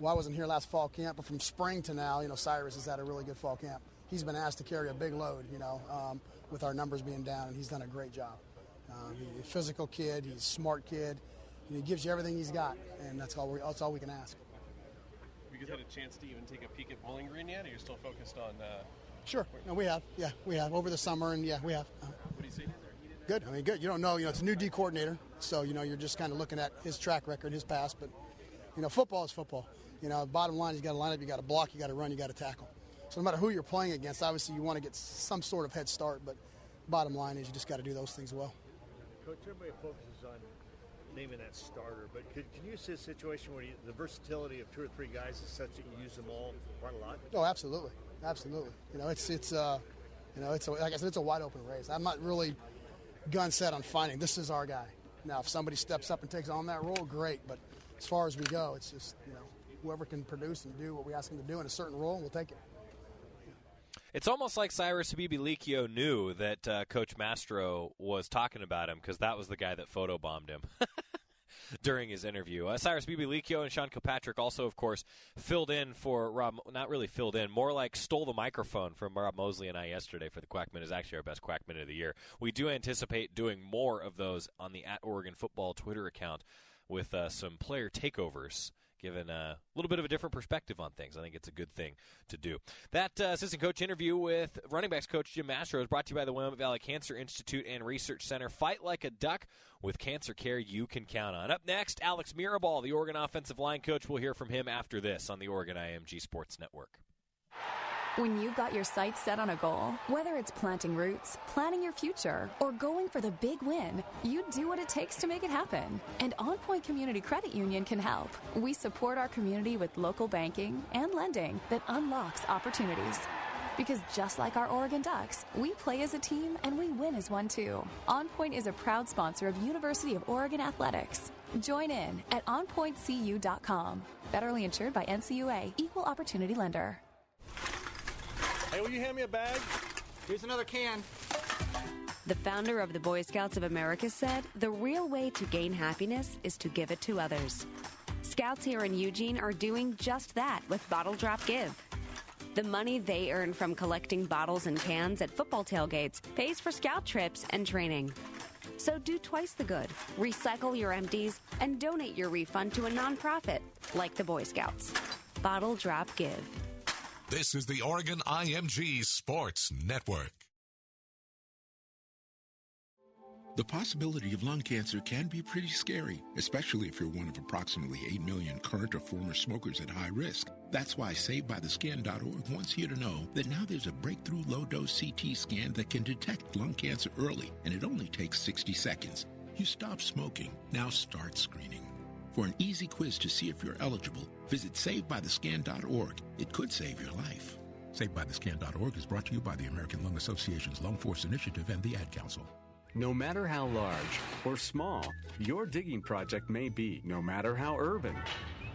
Well, I wasn't here last fall camp, but from spring to now, you know, Cyrus has had a really good fall camp. He's been asked to carry a big load, you know, um, with our numbers being down, and he's done a great job. Um, he's a physical kid. He's a smart kid. And he gives you everything he's got, and that's all we that's all we can ask. Have you guys had a chance to even take a peek at Bowling Green yet? Or you're still focused on? Uh, Sure, no, we have. Yeah, we have over the summer, and yeah, we have. Uh, what do you see? Good. I mean, good. You don't know. You know, it's a new D coordinator, so you know you're just kind of looking at his track record, his past. But you know, football is football. You know, bottom line, you got to line up, you got to block, you got to run, you got to tackle. So no matter who you're playing against, obviously you want to get some sort of head start. But bottom line is you just got to do those things well. Coach, everybody focuses on naming that starter, but could, can you see a situation where you, the versatility of two or three guys is such that you use them all quite a lot? Oh, absolutely, absolutely. You know, it's it's uh, you know, it's a, like I said, it's a wide open race. I'm not really gun set on finding this is our guy. Now, if somebody steps up and takes on that role, great. But as far as we go, it's just you know whoever can produce and do what we ask them to do in a certain role, we'll take it. It's almost like Cyrus Habibi knew that uh, Coach Mastro was talking about him because that was the guy that photobombed him. during his interview. Uh, Cyrus Habibi-Likio and Sean Kilpatrick also, of course, filled in for Rob. Not really filled in, more like stole the microphone from Rob Moseley and I yesterday for the Quack Minute. Is actually our best Quack Minute of the year. We do anticipate doing more of those on the at Oregon Football Twitter account with uh, some player takeovers given a little bit of a different perspective on things. I think it's a good thing to do. That uh, assistant coach interview with running backs coach Jim Mastro is brought to you by the Willamette Valley Cancer Institute and Research Center. Fight like a duck with cancer care you can count on. Up next, Alex Mirabal, the Oregon offensive line coach. We'll hear from him after this on the Oregon IMG Sports Network. When you've got your sights set on a goal, whether it's planting roots, planning your future, or going for the big win, you do what it takes to make it happen. And OnPoint Community Credit Union can help. We support our community with local banking and lending that unlocks opportunities. Because just like our Oregon Ducks, we play as a team and we win as one too. OnPoint is a proud sponsor of University of Oregon Athletics. Join in at onpointcu.com. Federally insured by NCUA, Equal Opportunity Lender. Hey, will you hand me a bag? Here's another can. The founder of the Boy Scouts of America said the real way to gain happiness is to give it to others. Scouts here in Eugene are doing just that with Bottle Drop Give. The money they earn from collecting bottles and cans at football tailgates pays for scout trips and training. So do twice the good. Recycle your empties and donate your refund to a nonprofit like the Boy Scouts. Bottle Drop Give. This is the Oregon IMG Sports Network. The possibility of lung cancer can be pretty scary, especially if you're one of approximately 8 million current or former smokers at high risk. That's why SaveByTheScan.org wants you to know that now there's a breakthrough low dose CT scan that can detect lung cancer early, and it only takes 60 seconds. You stop smoking, now start screening. For an easy quiz to see if you're eligible, visit SaveByTheScan.org. It could save your life. SaveByTheScan.org is brought to you by the American Lung Association's Lung Force Initiative and the Ad Council. No matter how large or small your digging project may be, no matter how urban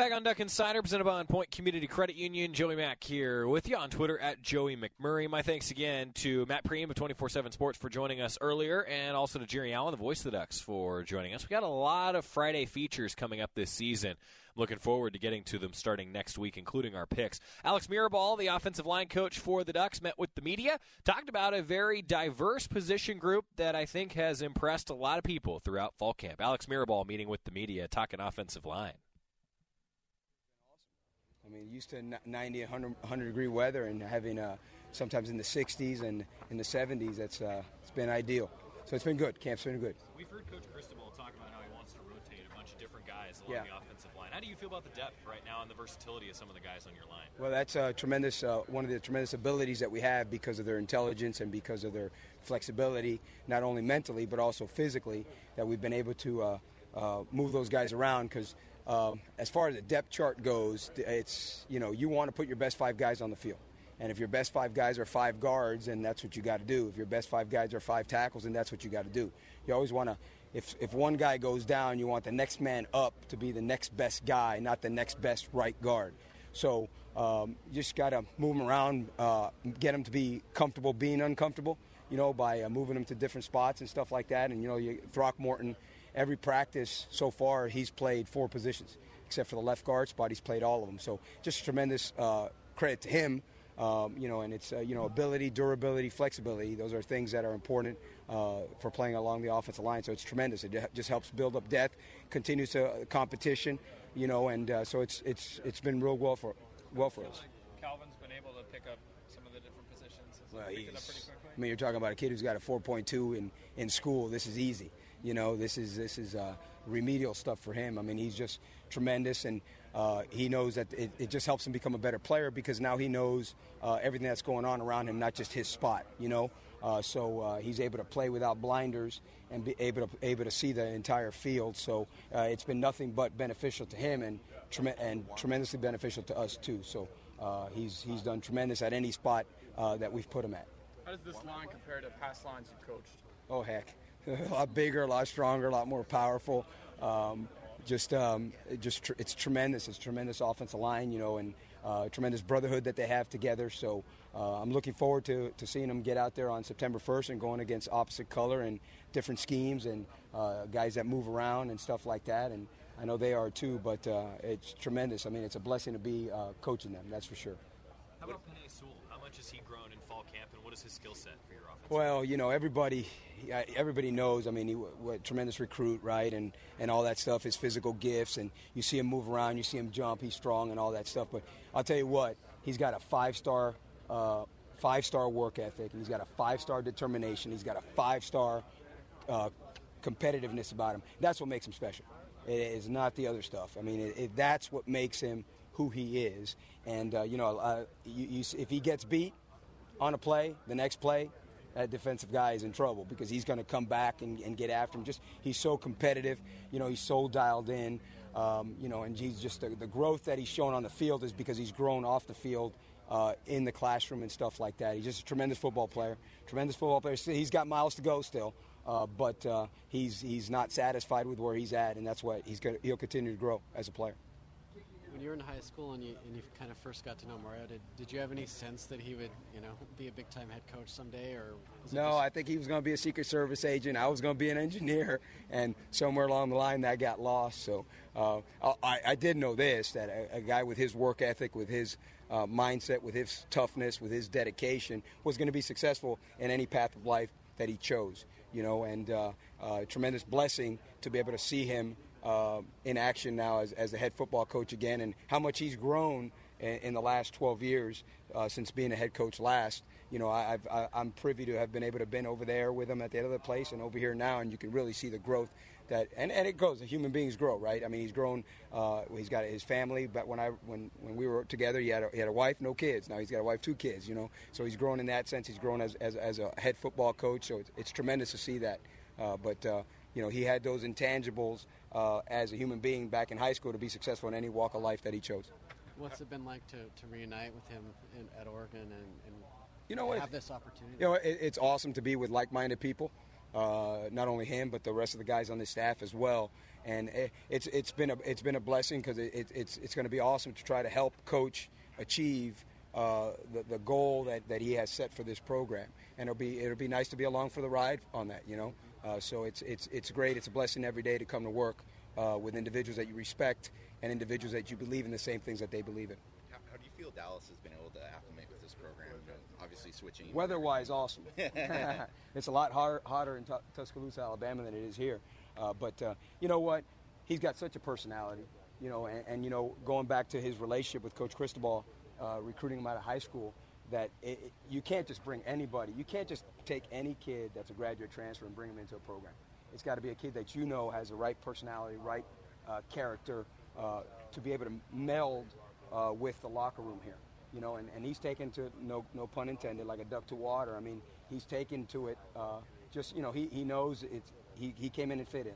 Back on Duck Insider, presented by On Point Community Credit Union. Joey Mack here with you on Twitter at Joey McMurray. My thanks again to Matt Prehm of 24 7 Sports for joining us earlier, and also to Jerry Allen, the voice of the Ducks, for joining us. We got a lot of Friday features coming up this season. Looking forward to getting to them starting next week, including our picks. Alex Mirabal, the offensive line coach for the Ducks, met with the media, talked about a very diverse position group that I think has impressed a lot of people throughout fall camp. Alex Mirabal meeting with the media, talking offensive line. I mean, used to 90, 100, 100 degree weather and having uh, sometimes in the 60s and in the 70s, that's uh, it's been ideal. So it's been good. Camp's been good. We've heard Coach Cristobal talk about how he wants to rotate a bunch of different guys along Yeah. the offensive line. How do you feel about the depth right now and the versatility of some of the guys on your line? Well, that's a tremendous uh, one of the tremendous abilities that we have because of their intelligence and because of their flexibility, not only mentally but also physically. That we've been able to uh, uh, move those guys around because. Um, as far as the depth chart goes, it's you know you want to put your best five guys on the field, and if your best five guys are five guards, then that's what you got to do. If your best five guys are five tackles, then that's what you got to do. You always want to, if if one guy goes down, you want the next man up to be the next best guy, not the next best right guard. So um, you just got to move them around, uh, get them to be comfortable being uncomfortable, you know, by uh, moving them to different spots and stuff like that. And, you know, you, Throckmorton, every practice so far, he's played four positions, except for the left guard spot, he's played all of them. So just tremendous uh, credit to him. Um, you know, and it's, uh, you know, ability, durability, flexibility. Those are things that are important uh, for playing along the offensive line. So it's tremendous. It just helps build up depth, continues to uh, competition, you know, and uh, so it's, it's, it's been real well for, well for us. Calvin's been able to pick up some of the different positions. Well, picked it up pretty quickly? I mean, you're talking about a kid who's got a 4.2 in, in school. This is easy. You know, this is this is uh, remedial stuff for him. I mean, he's just tremendous, and uh, he knows that it, it, just helps him become a better player because now he knows uh, everything that's going on around him, not just his spot. You know, uh, so uh, he's able to play without blinders and be able to able to see the entire field. So uh, it's been nothing but beneficial to him and trem- and tremendously beneficial to us too. So uh, he's he's done tremendous at any spot that we've put him at. How does this line compare to past lines you've coached? Oh heck, a lot bigger, a lot stronger, a lot more powerful. Um, just, um, just tr- it's tremendous. It's tremendous offensive line, you know, and uh, tremendous brotherhood that they have together. So uh, I'm looking forward to, to seeing them get out there on September 1st and going against opposite color and different schemes and uh, guys that move around and stuff like that. And I know they are too, but uh, it's tremendous. I mean, it's a blessing to be uh, coaching them. That's for sure. How about Penei Sewell? How much has he grown in fall camp, and what is his skill set for your offense? Well, you know, everybody, everybody knows. I mean, he what tremendous recruit, right, and and all that stuff. His physical gifts, and you see him move around, you see him jump. He's strong and all that stuff. But I'll tell you what, he's got a five-star, uh, five-star work ethic, and he's got a five-star determination. He's got a five-star uh, competitiveness about him. That's what makes him special. It is not the other stuff. I mean, it, it, that's what makes him who he is. And uh, you know, uh, you, you, if he gets beat on a play, the next play, that defensive guy is in trouble because he's going to come back and, and, get after him. Just he's so competitive. You know, he's so dialed in. Um, you know, and he's just the, the, growth that he's shown on the field is because he's grown off the field. Uh, in the classroom and stuff like that. He's just a tremendous football player. Tremendous football player. He's got miles to go still, uh, but uh, he's he's not satisfied with where he's at, and that's what he's gonna, he'll continue to grow as a player when you were in high school and you, and you kind of first got to know Mario, did, did you have any sense that he would, you know, be a big time head coach someday, or? no, just... I think he was going to be a Secret Service agent. I was going to be an engineer, and somewhere along the line that got lost. So uh, I, I, did know this: that a, a, guy with his work ethic, with his uh, mindset, with his toughness, with his dedication, was going to be successful in any path of life that he chose. You know, and uh, uh tremendous blessing to be able to see him uh, in action now as, as the head football coach again, and how much he's grown in, in the last 12 years uh, since being a head coach last. You know, I, I, I'm privy to have been able to been over there with him at the other place and over here now, and you can really see the growth that and, and it grows. The human beings grow, right? I mean, he's grown. Uh, he's got his family, but when I when when we were together, he had a, he had a wife, no kids. Now he's got a wife, two kids. You know, so he's grown in that sense. He's grown as as, as a head football coach. So it's, it's tremendous to see that. Uh, but uh, you know, he had those intangibles uh, as a human being back in high school to be successful in any walk of life that he chose. What's it been like to, to reunite with him in, at Oregon and, and you know, have this opportunity? You know, it, it's awesome to be with like-minded people. Uh, not only him, but the rest of the guys on the staff as well. And it, it's it's been a it's been a blessing because it, it's it's going to be awesome to try to help coach achieve uh, the, the goal that, that he has set for this program. And it'll be it'll be nice to be along for the ride on that. You know. Uh, so it's, it's, it's great. It's a blessing every day to come to work uh, with individuals that you respect and individuals that you believe in the same things that they believe in. How, how do you feel Dallas has been able to acclimate with this program? You know, obviously, switching weather-wise, awesome. it's a lot hotter, hotter in Tuscaloosa, Alabama, than it is here. Uh, but uh, you know what? He's got such a personality. You know, and, and you know, going back to his relationship with Coach Cristobal, uh, recruiting him out of high school that it, it, you can't just bring anybody. You can't just take any kid that's a graduate transfer and bring them into a program. It's got to be a kid that you know has the right personality, right uh, character uh, to be able to meld uh, with the locker room here. You know, and, and he's taken to no no pun intended like a duck to water. I mean, he's taken to it. Uh, just you know, he, he knows it's he, he came in and fit in.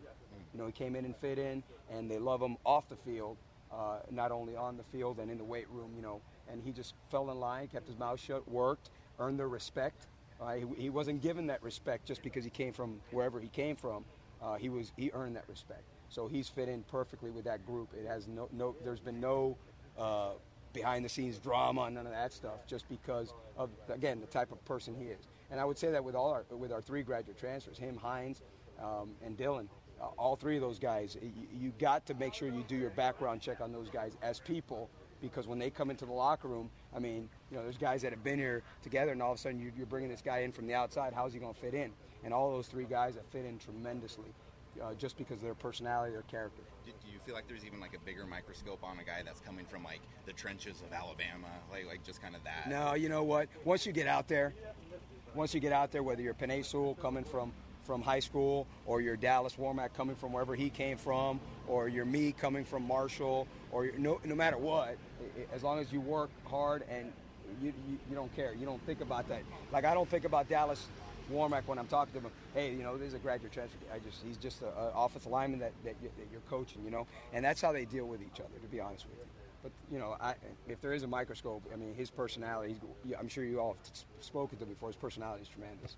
You know, he came in and fit in, and they love him off the field, uh, not only on the field and in the weight room. You know, and he just fell in line, kept his mouth shut, worked, earned their respect. Uh, he, he, wasn't given that respect just because he came from wherever he came from. Uh, he was he earned that respect. So he's fit in perfectly with that group. It has no no. There's been no uh, behind the scenes drama, none of that stuff, just because of again the type of person he is. And I would say that with all our with our three graduate transfers, him, Hines, um, and Dillon. Uh, all three of those guys, you, you got to make sure you do your background check on those guys as people because when they come into the locker room, I mean, you know, there's guys that have been here together, and all of a sudden you're bringing this guy in from the outside. How's he going to fit in? And all those three guys have fit in tremendously, uh, just because of their personality, their character. Do, do, you feel like there's even like a bigger microscope on a guy that's coming from like the trenches of Alabama, like like just kind of that? No, you know what? Once you get out there, once you get out there, whether you're Penei Sewell coming from from high school, or you're Dallas Warmack coming from wherever he came from, or you're me coming from Marshall, or you're, no, no matter what, as long as you work hard and you, you, you don't care, you don't think about that. Like I don't think about Dallas Warmack when I'm talking to him. Hey, you know, this is a graduate transfer. I just he's just an offensive lineman that, that, you, that you're coaching, you know, and that's how they deal with each other. To be honest with you. But you know, I, if there is a microscope, I mean, his personality. I'm sure you all have spoken to him before. His personality is tremendous.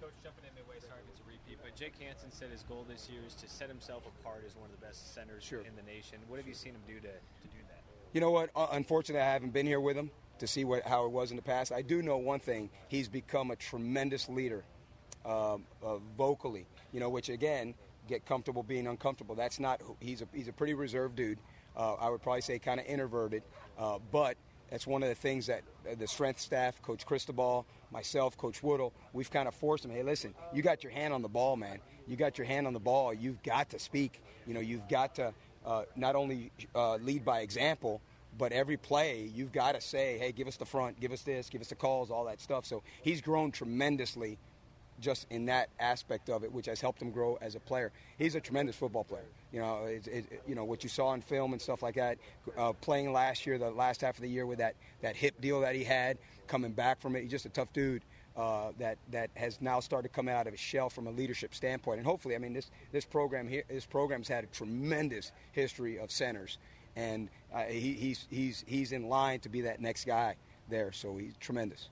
Coach, jumping in midway, sorry if it's a repeat, but Jake Hanson said his goal this year is to set himself apart as one of the best centers Sure. in the nation. What have you seen him do to, to do that? You know what? Uh, unfortunately, I haven't been here with him to see what, how it was in the past. I do know one thing: he's become a tremendous leader, um, uh, vocally. You know, which again, get comfortable being uncomfortable. That's not. He's a he's a pretty reserved dude. Uh, I would probably say kind of introverted, uh, but that's one of the things that uh, the strength staff, Coach Cristobal, myself, Coach Woodle, we've kind of forced him. Hey, listen, you got your hand on the ball, man. You got your hand on the ball. You've got to speak. You know, you've got to uh, not only uh, lead by example, but every play you've got to say, hey, give us the front, give us this, give us the calls, all that stuff. So he's grown tremendously just in that aspect of it, which has helped him grow as a player. He's a tremendous football player. You know, it, it, you know what you saw in film and stuff like that. Uh, playing last year, the last half of the year with that that hip deal that he had, coming back from it, he's just a tough dude. Uh, that that has now started coming out of his shell from a leadership standpoint, and hopefully, I mean this this program here, this program's had a tremendous history of centers, and uh, he, he's he's he's in line to be that next guy there. So he's tremendous.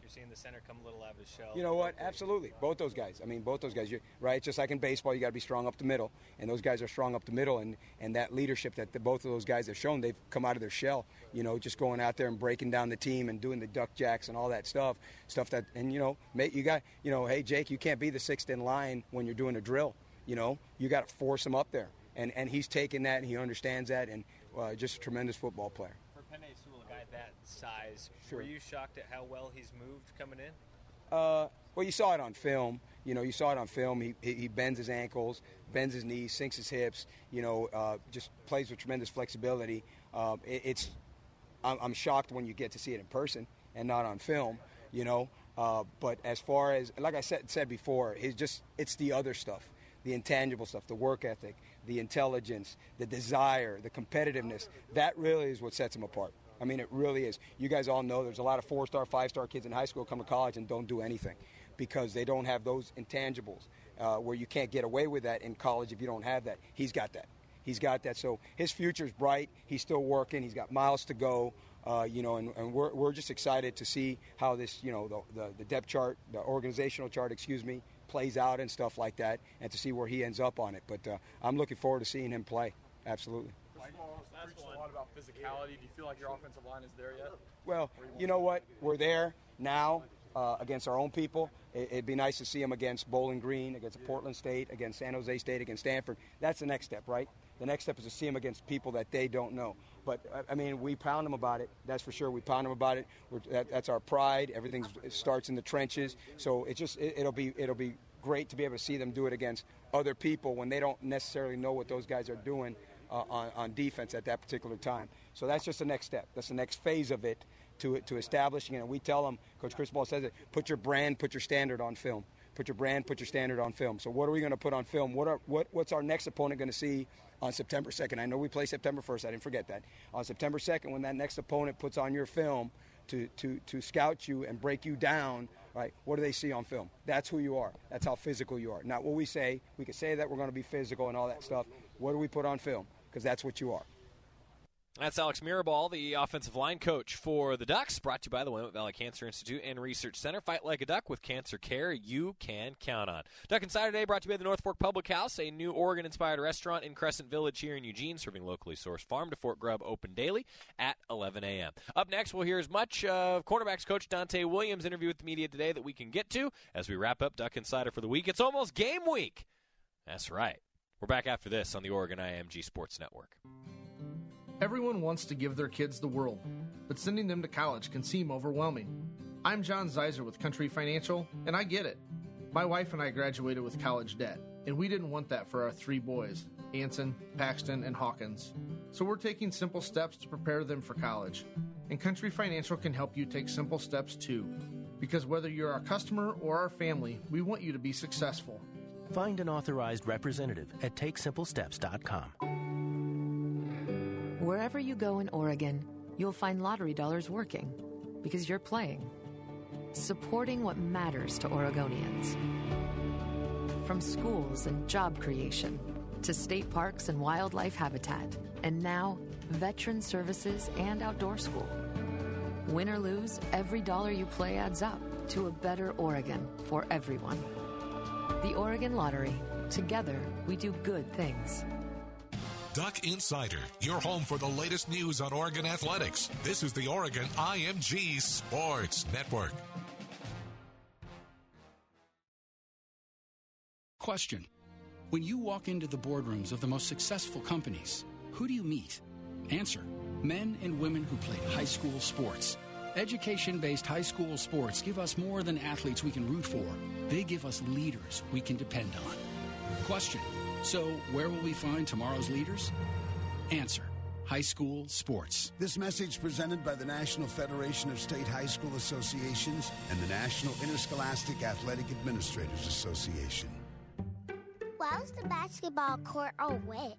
So kind of like the quarterback, you're seeing the center come a little out of his shell. You know what? Absolutely. Both those guys. I mean, both those guys. You're, right? Just like in baseball, you got to be strong up the middle, and those guys are strong up the middle, and and that leadership that the, both of those guys have shown, they've come out of their shell. You know, just going out there and breaking down the team and doing the duck jacks and all that stuff, stuff that, and you know, mate, you got, you know, hey Jake, you can't be the sixth in line when you're doing a drill. You know, you got to force him up there, and and he's taking that and he understands that, and uh, just a tremendous football player. For Penei Sewell, a guy that size, Sure. were you shocked at how well he's moved coming in? Uh, well, you saw it on film. You know, you saw it on film. He, he, bends his ankles, bends his knees, sinks his hips. You know, uh, just plays with tremendous flexibility. Um, it, it's I'm, I'm shocked when you get to see it in person and not on film. You know, uh, but as far as like I said said before, it's just it's the other stuff, the intangible stuff, the work ethic, the intelligence, the desire, the competitiveness. That really is what sets him apart. I mean, it really is. You guys all know there's a lot of four star, five star kids in high school come to college and don't do anything because they don't have those intangibles uh, where you can't get away with that in college if you don't have that. He's got that. He's got that. So his future's bright. He's still working. He's got miles to go. Uh, you know, and, and we're, we're just excited to see how this, you know, the, the, the depth chart, the organizational chart, excuse me, plays out and stuff like that, and to see where he ends up on it. But uh, I'm looking forward to seeing him play. Absolutely. Preaches a lot about physicality. Do you feel like your offensive line is there yet? Well, you know what? We're there now uh, against our own people. It, it'd be nice to see them against Bowling Green, against Portland State, against San Jose State, against Stanford. That's the next step, right? The next step is to see them against people that they don't know. But I- I mean, we pound them about it. That's for sure. We pound them about it. We're, that, that's our pride. Everything starts in the trenches. So it just it, it'll be it'll be great to be able to see them do it against other people when they don't necessarily know what those guys are doing uh, on, on defense at that particular time. So that's just the next step. That's the next phase of it to to establishing it. And we tell them, Coach Cristobal says it: put your brand, put your standard on film. Put your brand, put your standard on film. So what are we going to put on film? What are what what's our next opponent going to see on September 2nd? I know we play September 1st. I didn't forget that. On September 2nd, when that next opponent puts on your film to to to scout you and break you down, right? What do they see on film? That's who you are. That's how physical you are. Not what we say. We can say that we're going to be physical and all that stuff. What do we put on film? Because that's what you are. That's Alex Mirabal, the offensive line coach for the Ducks, brought to you by the Willamette Valley Cancer Institute and Research Center. Fight like a duck with cancer care you can count on. Duck Insider Day brought to you by the North Fork Public House, a new Oregon inspired restaurant in Crescent Village here in Eugene, serving locally sourced farm to fork grub open daily at 11 a.m. Up next, we'll hear as much of cornerbacks coach Donte Williams' interview with the media today that we can get to as we wrap up Duck Insider for the week. It's almost game week. That's right. We're back after this on the Oregon IMG Sports Network. Everyone wants to give their kids the world, but sending them to college can seem overwhelming. I'm John Zeiser with Country Financial, and I get it. My wife and I graduated with college debt, and we didn't want that for our three boys Anson, Paxton, and Hawkins. So we're taking simple steps to prepare them for college. And Country Financial can help you take simple steps too. Because whether you're our customer or our family, we want you to be successful. Find an authorized representative at takesimplesteps.com. Wherever you go in Oregon, you'll find lottery dollars working because you're playing, supporting what matters to Oregonians. From schools and job creation to state parks and wildlife habitat, and now veteran services and outdoor school. Win or lose, every dollar you play adds up to a better Oregon for everyone. The Oregon Lottery. Together, we do good things. Duck Insider, your home for the latest news on Oregon athletics. This is the Oregon IMG Sports Network. Question When you walk into the boardrooms of the most successful companies, who do you meet? Answer Men and women who played high school sports. Education based high school sports give us more than athletes we can root for, they give us leaders we can depend on. Question So, where will we find tomorrow's leaders? Answer High school sports. This message presented by the National Federation of State High School Associations and the National Interscholastic Athletic Administrators Association. Why was the basketball court all wet?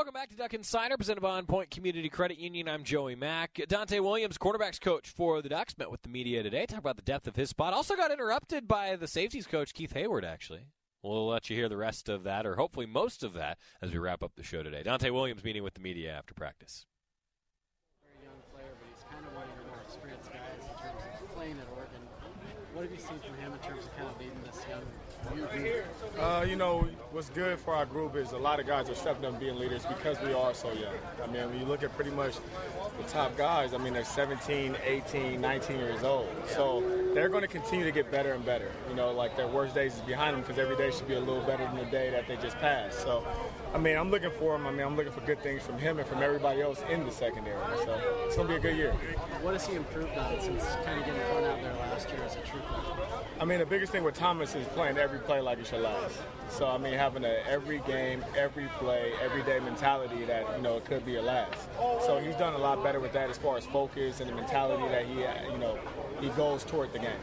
Welcome back to Duck Insider, presented by On Point Community Credit Union. I'm Joey Mack. Donte Williams, quarterbacks coach for the Ducks, met with the media today. Talk about the depth of his spot. Also got interrupted by the safeties coach, Keith Heyward, actually. We'll let you hear the rest of that, or hopefully most of that, as we wrap up the show today. Donte Williams meeting with the media after practice. Very young player, but he's kind of one of your more experienced guys in terms of playing at Oregon. What have you seen from him in terms of kind of leading this young youth? Uh, you know, what's good for our group is a lot of guys are stepping up being leaders because we are so young. I mean, when you look at pretty much the top guys, I mean, they're 17, 18, 19 years old. So they're going to continue to get better and better. You know, like their worst days is behind them because every day should be a little better than the day that they just passed. So, I mean, I'm looking for him. I mean, I'm looking for good things from him and from everybody else in the secondary. So it's going to be a good year. What has he improved on since kind of getting thrown out there last year as a true freshman? I mean, the biggest thing with Thomas is playing every play like it's should last. So, I mean, having a every game, every play, everyday mentality that, you know, it could be your last. So he's done a lot better with that as far as focus and the mentality that he, you know, he goes toward the game.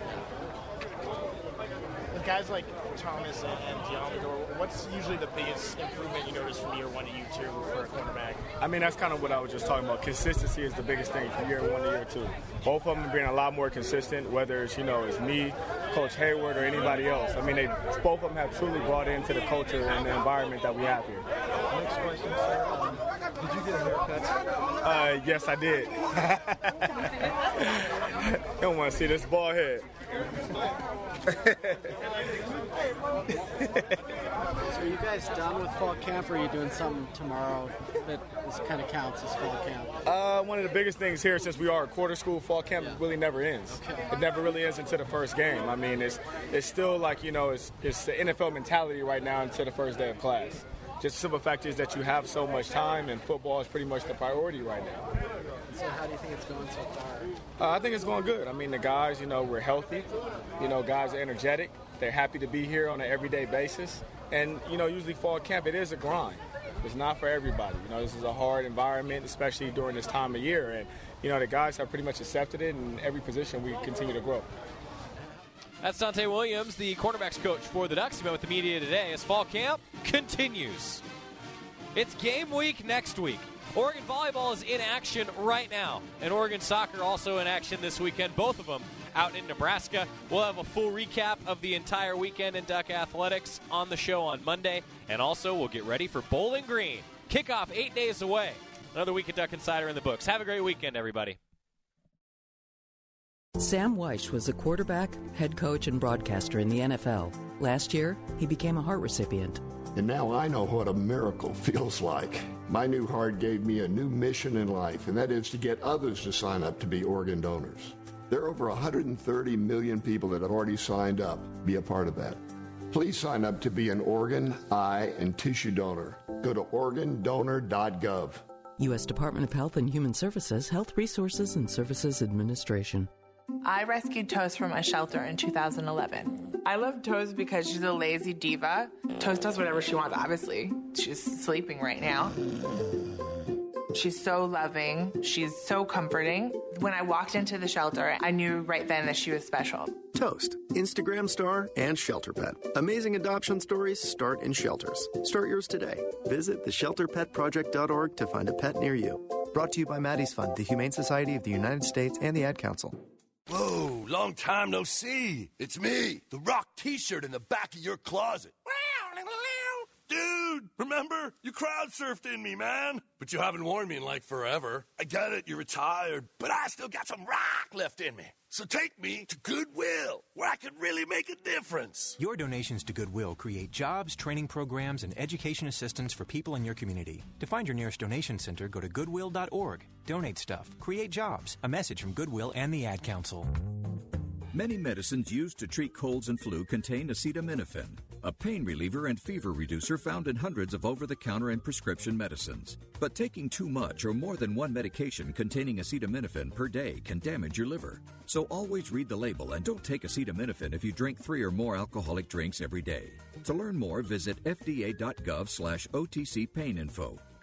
With guys like Thomas and, and Deommodore, what's usually the biggest improvement you notice from year one to year two for a cornerback? I mean, that's kind of what I was just talking about. Consistency is the biggest thing from year one to year two. Both of them being a lot more consistent, whether it's, you know, it's me, Coach Heyward, or anybody else. I mean, they both of them have truly brought into the culture and the environment that we have here. Next question, sir. Um, did you get a haircut? Uh, yes, I did. you don't want to see this ball head. So are you guys done with fall camp, or are you doing something tomorrow that is, kind of counts as fall camp? Uh, one of the biggest things here, since we are a quarter school, fall camp really never ends. It never really ends until the first game. I mean, it's it's still like you know, it's it's the NFL mentality right now until the first day of class. Just the simple fact is that you have so much time, and football is pretty much the priority right now. So how do you think it's going so far? Uh, I think it's going good. I mean, the guys, you know, we're healthy. You know, guys are energetic. They're happy to be here on an everyday basis. And, you know, usually fall camp, it is a grind. It's not for everybody. You know, this is a hard environment, especially during this time of year. And, you know, the guys have pretty much accepted it, and every position we continue to grow. That's Donte Williams, the quarterbacks coach for the Ducks. He met with the media today as fall camp continues. It's game week next week. Oregon volleyball is in action right now, and Oregon soccer also in action this weekend. Both of them out in Nebraska. We'll have a full recap of the entire weekend in Duck athletics on the show on Monday, and also we'll get ready for Bowling Green. Kickoff eight days away. Another week of Duck Insider in the books. Have a great weekend, everybody. Sam Wyche was a quarterback, head coach, and broadcaster in the NFL. Last year, he became a heart recipient. And now I know what a miracle feels like. My new heart gave me a new mission in life, and that is to get others to sign up to be organ donors. There are over 130 million people that have already signed up. Be a part of that. Please sign up to be an organ, eye, and tissue donor. Go to organdonor.gov. U.S. Department of Health and Human Services, Health Resources and Services Administration. I rescued Toast from a shelter in 2011. I love Toast because she's a lazy diva. Toast does whatever she wants, obviously. She's sleeping right now. She's so loving. She's so comforting. When I walked into the shelter, I knew right then that she was special. Toast, Instagram star, and shelter pet. Amazing adoption stories start in shelters. Start yours today. Visit theshelterpetproject.org to find a pet near you. Brought to you by Maddie's Fund, the Humane Society of the United States, and the Ad Council. Whoa, long time no see. It's me, the rock t shirt in the back of your closet. Dude, remember? You crowd surfed in me, man. But you haven't worn me in like forever. I get it, you're retired, but I still got some rock left in me. So take me to Goodwill, where I can really make a difference. Your donations to Goodwill create jobs, training programs, and education assistance for people in your community. To find your nearest donation center, go to goodwill.org. Donate stuff, create jobs. A message from Goodwill and the Ad Council. Many medicines used to treat colds and flu contain acetaminophen, a pain reliever and fever reducer found in hundreds of over the counter and prescription medicines. But taking too much or more than one medication containing acetaminophen per day can damage your liver. So always read the label and don't take acetaminophen if you drink three or more alcoholic drinks every day. To learn more, visit fda.gov slash.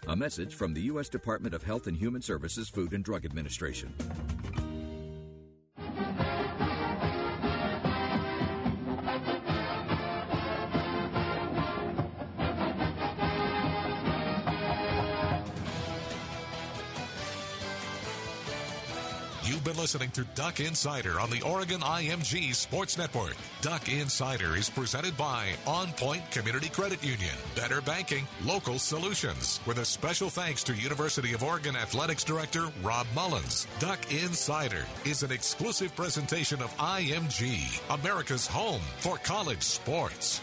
A message from the U.S. Department of Health and Human Services Food and Drug Administration. You've been listening to Duck Insider on the Oregon IMG Sports Network. Duck Insider is presented by On Point Community Credit Union, Better Banking, Local Solutions, with a special thanks to University of Oregon Athletics Director Rob Mullens. Duck Insider is an exclusive presentation of IMG, America's home for college sports.